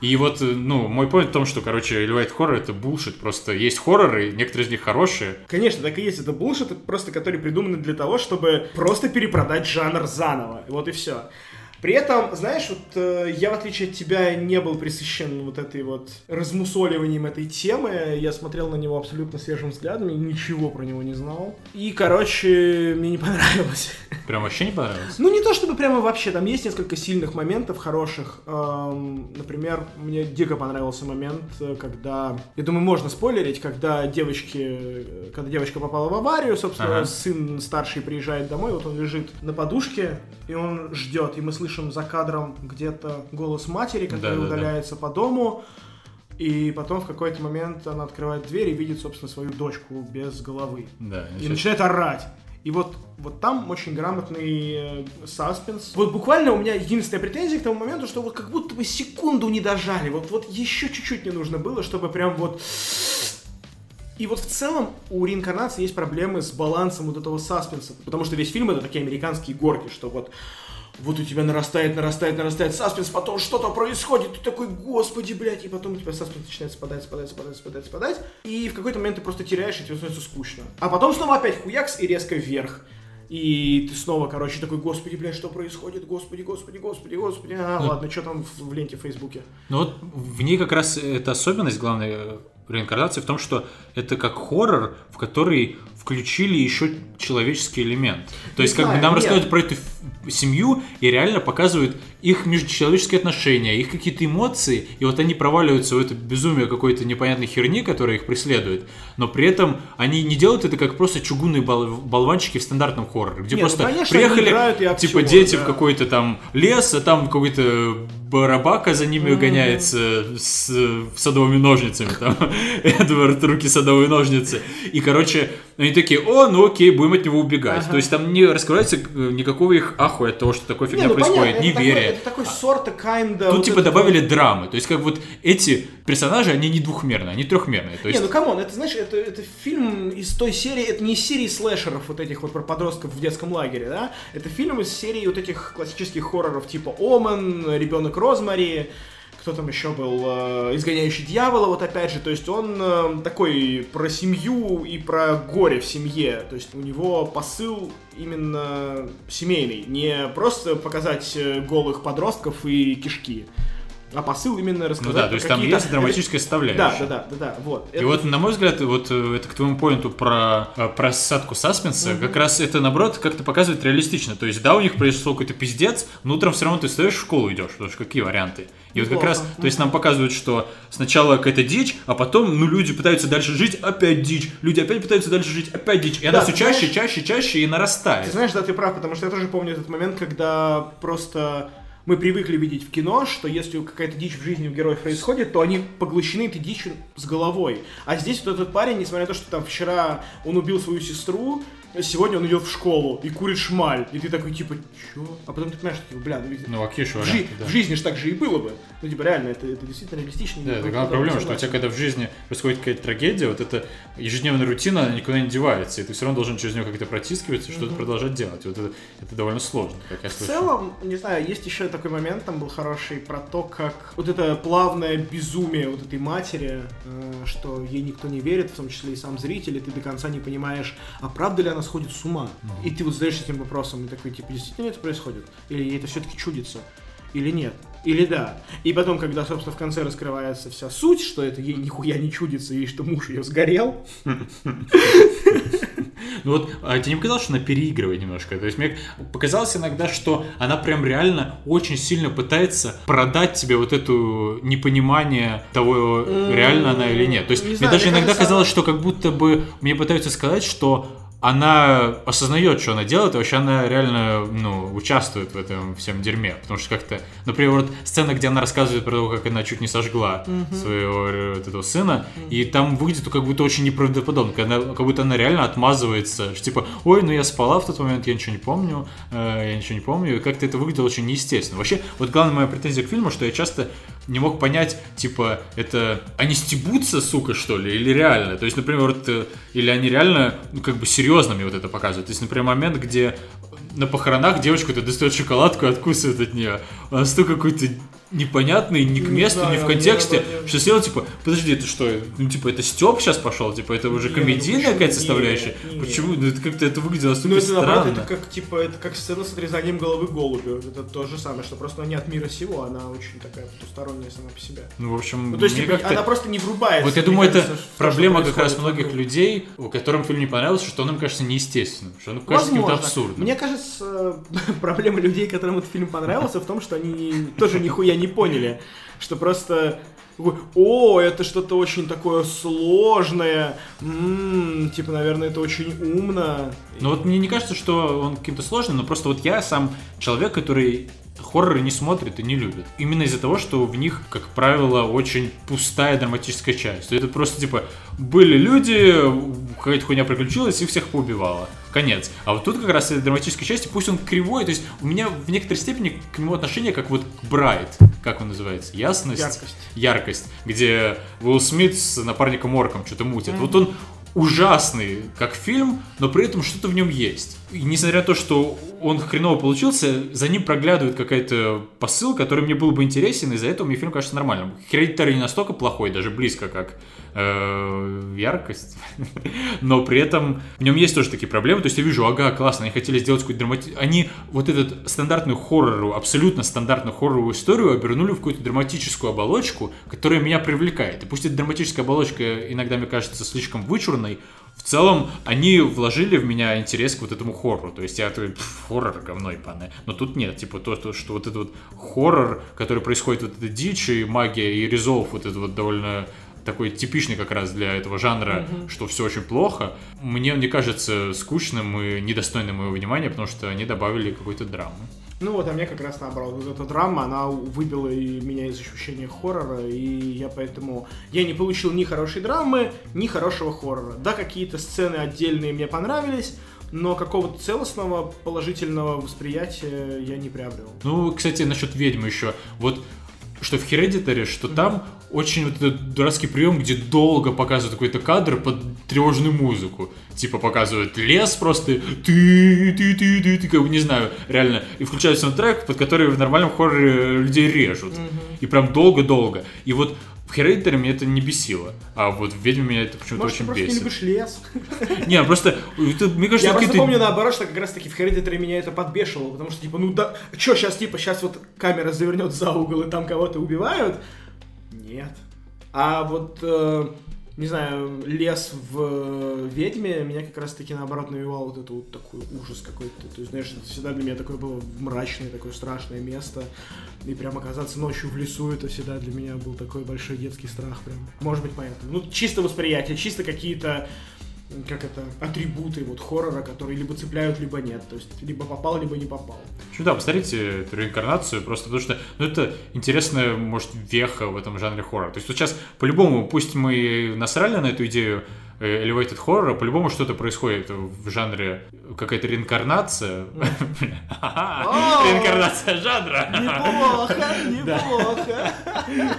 И вот, э, ну, мой point в том, что, короче, Эльвайт хоррор это булшит. Просто есть хорроры, некоторые из них хорошие. Конечно, так и есть. Это булшит, просто который придуманы для того, чтобы просто перепродать жанр заново. Вот и все. При этом, знаешь, вот э, я, в отличие от тебя, не был присыщен вот этой вот размусоливанием этой темы. Я смотрел на него абсолютно свежим взглядом и ничего про него не знал. И, короче, мне не [laughs] понравилось. Прям вообще не понравилось. Ну, не то чтобы прямо вообще, там есть несколько сильных моментов хороших. Эм, например, мне дико понравился момент, э, когда, я думаю, можно спойлерить, когда девочки, э, когда девочка попала в аварию, собственно, Ага. сын старший приезжает домой, вот он лежит на подушке, и он ждет, и мы слышим за кадром где-то голос матери, которая Да-да-да. удаляется по дому, и потом в какой-то момент она открывает дверь и видит, собственно, свою дочку без головы. Да, И сейчас- начинает орать. И вот, вот там очень грамотный э, саспенс. Вот буквально у меня единственная претензия к тому моменту, что вот как будто бы секунду не дожали. Вот, вот еще чуть-чуть не нужно было, чтобы прям вот... И вот в целом у реинкарнации есть проблемы с балансом вот этого саспенса. Потому что весь фильм это такие американские горки, что вот вот у тебя нарастает, нарастает, нарастает саспенс, потом что-то происходит, ты такой, господи, блядь, и потом у тебя саспенс начинает спадать, спадать, спадать, спадать, спадать, и в какой-то момент ты просто теряешь, и тебе становится скучно. А потом снова опять хуякс и резко вверх. И ты снова, короче, такой, господи, блядь, что происходит, господи, господи, господи, господи, а, ладно, что там в, в ленте в Фейсбуке. Ну вот в ней как раз эта особенность главной э, реинкарнации в том, что это как хоррор, в который включили еще человеческий элемент. То Не есть как бы знаю, нам рассказывают про эту семью и реально показывают их межчеловеческие отношения, их какие-то эмоции, и вот они проваливаются в это безумие какой-то непонятной херни, которая их преследует, но при этом они не делают это как просто чугунные бол- болванчики в стандартном хорроре, где Не, ну, просто конечно, приехали играют типа дети да. в какой-то там лес, а там какой-то барабака за ними гоняется с садовыми ножницами, там, [laughs] Эдвард, руки садовые ножницы. И, короче, они такие, о, ну окей, будем от него убегать. Ага. То есть там не раскрывается э, никакого их ахуя от того, что такое фигня Не, ну, происходит, понятно, не это веря такой, Это такой sort of, kinda... Тут вот типа добавили драмы. То есть как вот эти персонажи, они не двухмерные, они трехмерные. То есть... Не, ну come on, это, знаешь, это, это фильм из той серии, это не из серии слэшеров вот этих вот про подростков в детском лагере, да? Это фильм из серии вот этих классических хорроров типа Омен, Ребенок Розмари, кто там еще был, э, изгоняющий дьявола, вот опять же, то есть он э, такой про семью и про горе в семье, то есть у него посыл именно семейный, не просто показать э, голых подростков и кишки, а посыл именно рассказать Ну да, про то есть там есть драматическая составляющая. Да, да, да, да, да, вот. И вот, на мой взгляд, вот э, это к твоему поинту про э, просадку саспенса, как раз это, наоборот, как-то показывает реалистично. То есть, да, у них произошел какой-то пиздец, но утром все равно ты встаешь в школу идешь, потому что какие варианты? И вот как раз, то есть нам показывают, что сначала какая-то дичь, а потом, ну, люди пытаются дальше жить, опять дичь, люди опять пытаются дальше жить, опять дичь. И она Да, все ты чаще, знаешь- чаще, чаще и Ты нарастает. знаешь, да, ты прав, потому что я тоже помню этот момент, когда просто мы привыкли видеть в кино, что если какая-то дичь в жизни у героев происходит, то они поглощены этой дичью с головой. А здесь вот этот парень, несмотря на то, что там вчера он убил свою сестру, сегодня он идет в школу и курит шмаль. И ты такой, типа, чё? А потом ты понимаешь, что, типа, бля, ну ведь Ну, что в, жи- да. в жизни же так же и было бы. Ну, типа, реально, это, это действительно реалистично. Да, это главная проблема, что у тебя, когда в жизни происходит какая-то трагедия, вот эта ежедневная рутина она никуда не девается, и ты все равно должен через нее как-то протискиваться и что-то продолжать делать. Вот это, это довольно сложно, как я В слышу. целом, не знаю, есть еще такой момент, там был хороший, про то, как вот это плавное безумие вот этой матери, э, что ей никто не верит, в том числе и сам зритель, и ты до конца не понимаешь, а правда ли она сходит с ума? И ты вот задаешься этим вопросом, и такой, типа, действительно это происходит? Или ей это все-таки чудится? Или нет? Или да? И потом, когда, собственно, в конце раскрывается вся суть, что это ей нихуя не чудится, и что муж ее сгорел, Ну вот, а тебе не показалось, что она переигрывает немножко? То есть мне показалось иногда, что она прям реально очень сильно пытается продать тебе вот эту непонимание того, реально она или нет. То есть Не мне знаю, даже мне иногда кажется, казалось, что как будто бы мне пытаются сказать, что она осознает, что она делает, и вообще она реально, ну, участвует в этом всем дерьме. Потому что как-то, например, вот сцена, где она рассказывает про то, как она чуть не сожгла своего э, вот этого сына, и там выглядит как будто очень неправдоподобно, как, она- как будто она реально отмазывается, что типа, ой, ну я спала в тот момент, я ничего не помню, э, я ничего не помню, и как-то это выглядело очень неестественно. Вообще, вот главная моя претензия к фильму, что я часто не мог понять, типа, это они стебутся, сука, что ли, или реально? То есть, например, вот, э, или они реально, ну, как бы серьезно мне вот это показывают. То есть, например, момент, где на похоронах девочка то достает шоколадку и откусывает от нее. Он настолько какой-то непонятный, не к Не месту, знаю, не в контексте, наоборот. что сделал, типа, подожди, это что, ну, типа, это Степ сейчас пошел, типа, это уже Не, комедийная ну, какая-то составляющая? Не, не. Почему? Ну, это как-то это выглядело настолько Ну, это наоборот, странно. это как, типа, это как сцена с отрезанием головы голубю. Это то же самое, что просто она не от мира сего, она очень такая потусторонняя сама по себе. Ну, в общем, Ну, то есть, типа, она просто не врубается. Вот я думаю, это кажется, что проблема как раз многих людей, у которым фильм не понравился, что он им кажется неестественным, что он им кажется каким-то абсурдным. Мне кажется, [laughs] проблема людей, которым этот фильм понравился, в том, что они тоже нихуя не поняли. Что просто о, это что-то очень такое сложное, М, типа, наверное, это очень умно. Но вот мне не кажется, что он каким-то сложным, но просто вот я сам человек, который хорроры не смотрит и не любит. Именно из-за того, что в них, как правило, очень пустая драматическая часть. Это просто типа были люди, какая-то хуйня приключилась и всех поубивала. Конец. А вот тут как раз этой драматической части, пусть он кривой, то есть у меня в некоторой степени к нему отношение как вот к Брайт, как он называется, ясность, Яркость. яркость, где Уилл Смит с напарником Орком что-то мутит. Вот он ужасный как фильм, но при этом что-то в нем есть. И несмотря на то, что он хреново получился, за ним проглядывает какая-то посыл, который мне был бы интересен, и из-за этого мне фильм кажется нормальным. Хередитарий не настолько плохой, даже близко, как э, яркость, [laughs] но при этом в нем есть тоже такие проблемы. То есть я вижу, ага, классно, они хотели сделать какую-то драматическую... Они вот этот стандартную хоррору, абсолютно стандартную хорроровую историю обернули в какую-то драматическую оболочку, которая меня привлекает. И пусть эта драматическая оболочка иногда, мне кажется, слишком вычурной, в целом они вложили в меня интерес к вот этому хоррору. То есть я такой, «Пф, хоррор говно ебаное. Но тут нет, типа то, то, что вот этот вот хоррор, который происходит, вот эта дичь и магия, и резолв, вот это вот довольно такой типичный как раз для этого жанра, что все очень плохо, мне не кажется скучным и недостойным моего внимания, потому что они добавили какой-то драмы. Ну вот, а мне как раз наоборот. Вот эта драма, она выбила и меня из ощущения хоррора, и я поэтому... Я не получил ни хорошей драмы, ни хорошего хоррора. Да, какие-то сцены отдельные мне понравились, но какого-то целостного положительного восприятия я не приобрел. Ну, кстати, насчет ведьмы еще. Вот что в Hereditary, что там очень вот этот дурацкий прием, где долго показывают какой-то кадр под тревожную музыку. Типа показывают лес просто, ты, ты, ты, ты, ты, как бы не знаю, реально. И включают саундтрек, под который в нормальном хорроре людей режут. И прям долго-долго. И вот в Hereditary меня это не бесило, а вот в Ведьме меня это почему-то Может, ты очень просто не любишь лес? Не, просто, это, мне кажется, Я просто помню наоборот, что как раз таки в Hereditary меня это подбешивало, потому что типа, ну да, чё сейчас типа, сейчас вот камера завернет за угол и там кого-то убивают? Нет. А вот, э, не знаю, лес в э, Ведьме меня как раз таки наоборот навевал вот это вот такой ужас какой-то. То есть, знаешь, это всегда для меня такое было мрачное, такое страшное место. И прям оказаться ночью в лесу, это всегда для меня был такой большой детский страх прям. Может быть, поэтому. Ну, чисто восприятие, чисто какие-то как это, атрибуты вот хоррора, которые либо цепляют, либо нет. То есть, либо попал, либо не попал. Ну да, посмотрите эту реинкарнацию, просто потому что, ну, это интересная, может, веха в этом жанре хоррора. То есть вот сейчас, по-любому, пусть мы насрали на эту идею elevated хоррора, по-любому что-то происходит в жанре какая-то реинкарнация. Реинкарнация жанра. Неплохо, неплохо.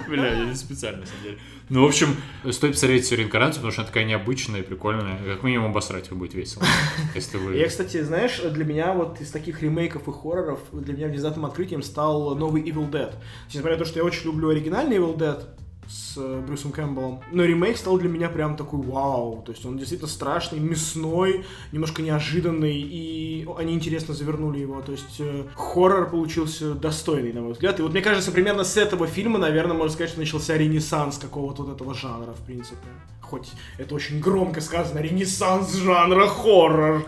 Бля, я не специально, на самом деле. Ну, в общем, стоит посмотреть реинкарнацию, потому что она такая необычная, прикольная. Как минимум обосрать будет весело. [laughs] Если вы... Я, кстати, знаешь, для меня вот из таких ремейков и хорроров, для меня внезапным открытием стал новый Evil Dead. Несмотря на то, что я очень люблю оригинальный Evil Dead, с э, Брюсом Кэмпбеллом. Но ремейк стал для меня прям такой вау. То есть он действительно страшный, мясной, немножко неожиданный, и они интересно завернули его. То есть э, хоррор получился достойный, на мой взгляд. И вот мне кажется, примерно с этого фильма, наверное, можно сказать, что начался ренессанс какого-то вот этого жанра, в принципе. Хоть это очень громко сказано, ренессанс жанра хоррор.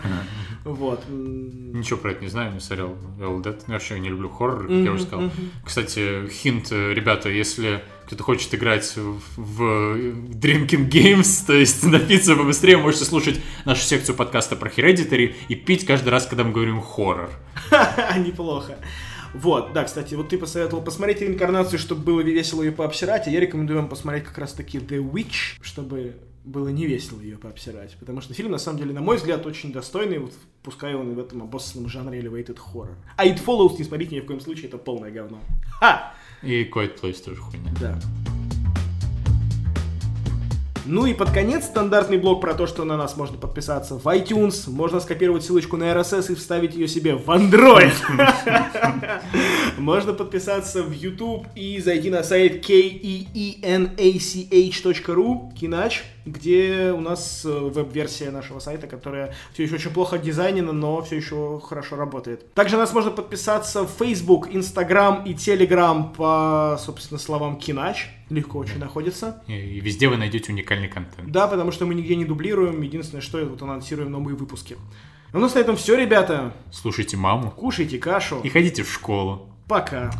Вот. Ничего про это не знаю, не смотрел Evil Dead. Я вообще не люблю хоррор, как я уже сказал. Кстати, хинт, э, ребята, если кто-то хочет играть в, в Drinking Games, [laughs] то есть напиться побыстрее, можете слушать нашу секцию подкаста про Hereditary и пить каждый раз, когда мы говорим хоррор. [laughs] Неплохо. Вот, да, кстати, вот ты посоветовал посмотреть реинкарнацию, чтобы было весело ее пообсирать, а я рекомендую вам посмотреть как раз-таки The Witch, чтобы было не весело ее пообсирать. Потому что фильм, на самом деле, на мой взгляд, очень достойный, вот, пускай он в этом обоссанном жанре elevated horror. А It Follows не смотрите ни в коем случае, это полное говно. Ха! И Quiet Place тоже хуйня. Да. Ну и под конец стандартный блок про то, что на нас можно подписаться в iTunes, можно скопировать ссылочку на RSS и вставить ее себе в Android. [laughs] Можно подписаться в YouTube и зайти на сайт keenach.ru, Кинач, где у нас э, веб-версия нашего сайта, которая все еще очень плохо дизайнена, но все еще хорошо работает. Также нас можно подписаться в Facebook, Instagram и Telegram по, собственно, словам Кинач. Легко очень находится. И, и везде вы найдете уникальный контент. Да, потому что мы нигде не дублируем. Единственное, что это вот анонсируем новые выпуски. Ну, у нас на этом все, ребята. Слушайте маму Кушайте кашу. и ходите в школу. Пока.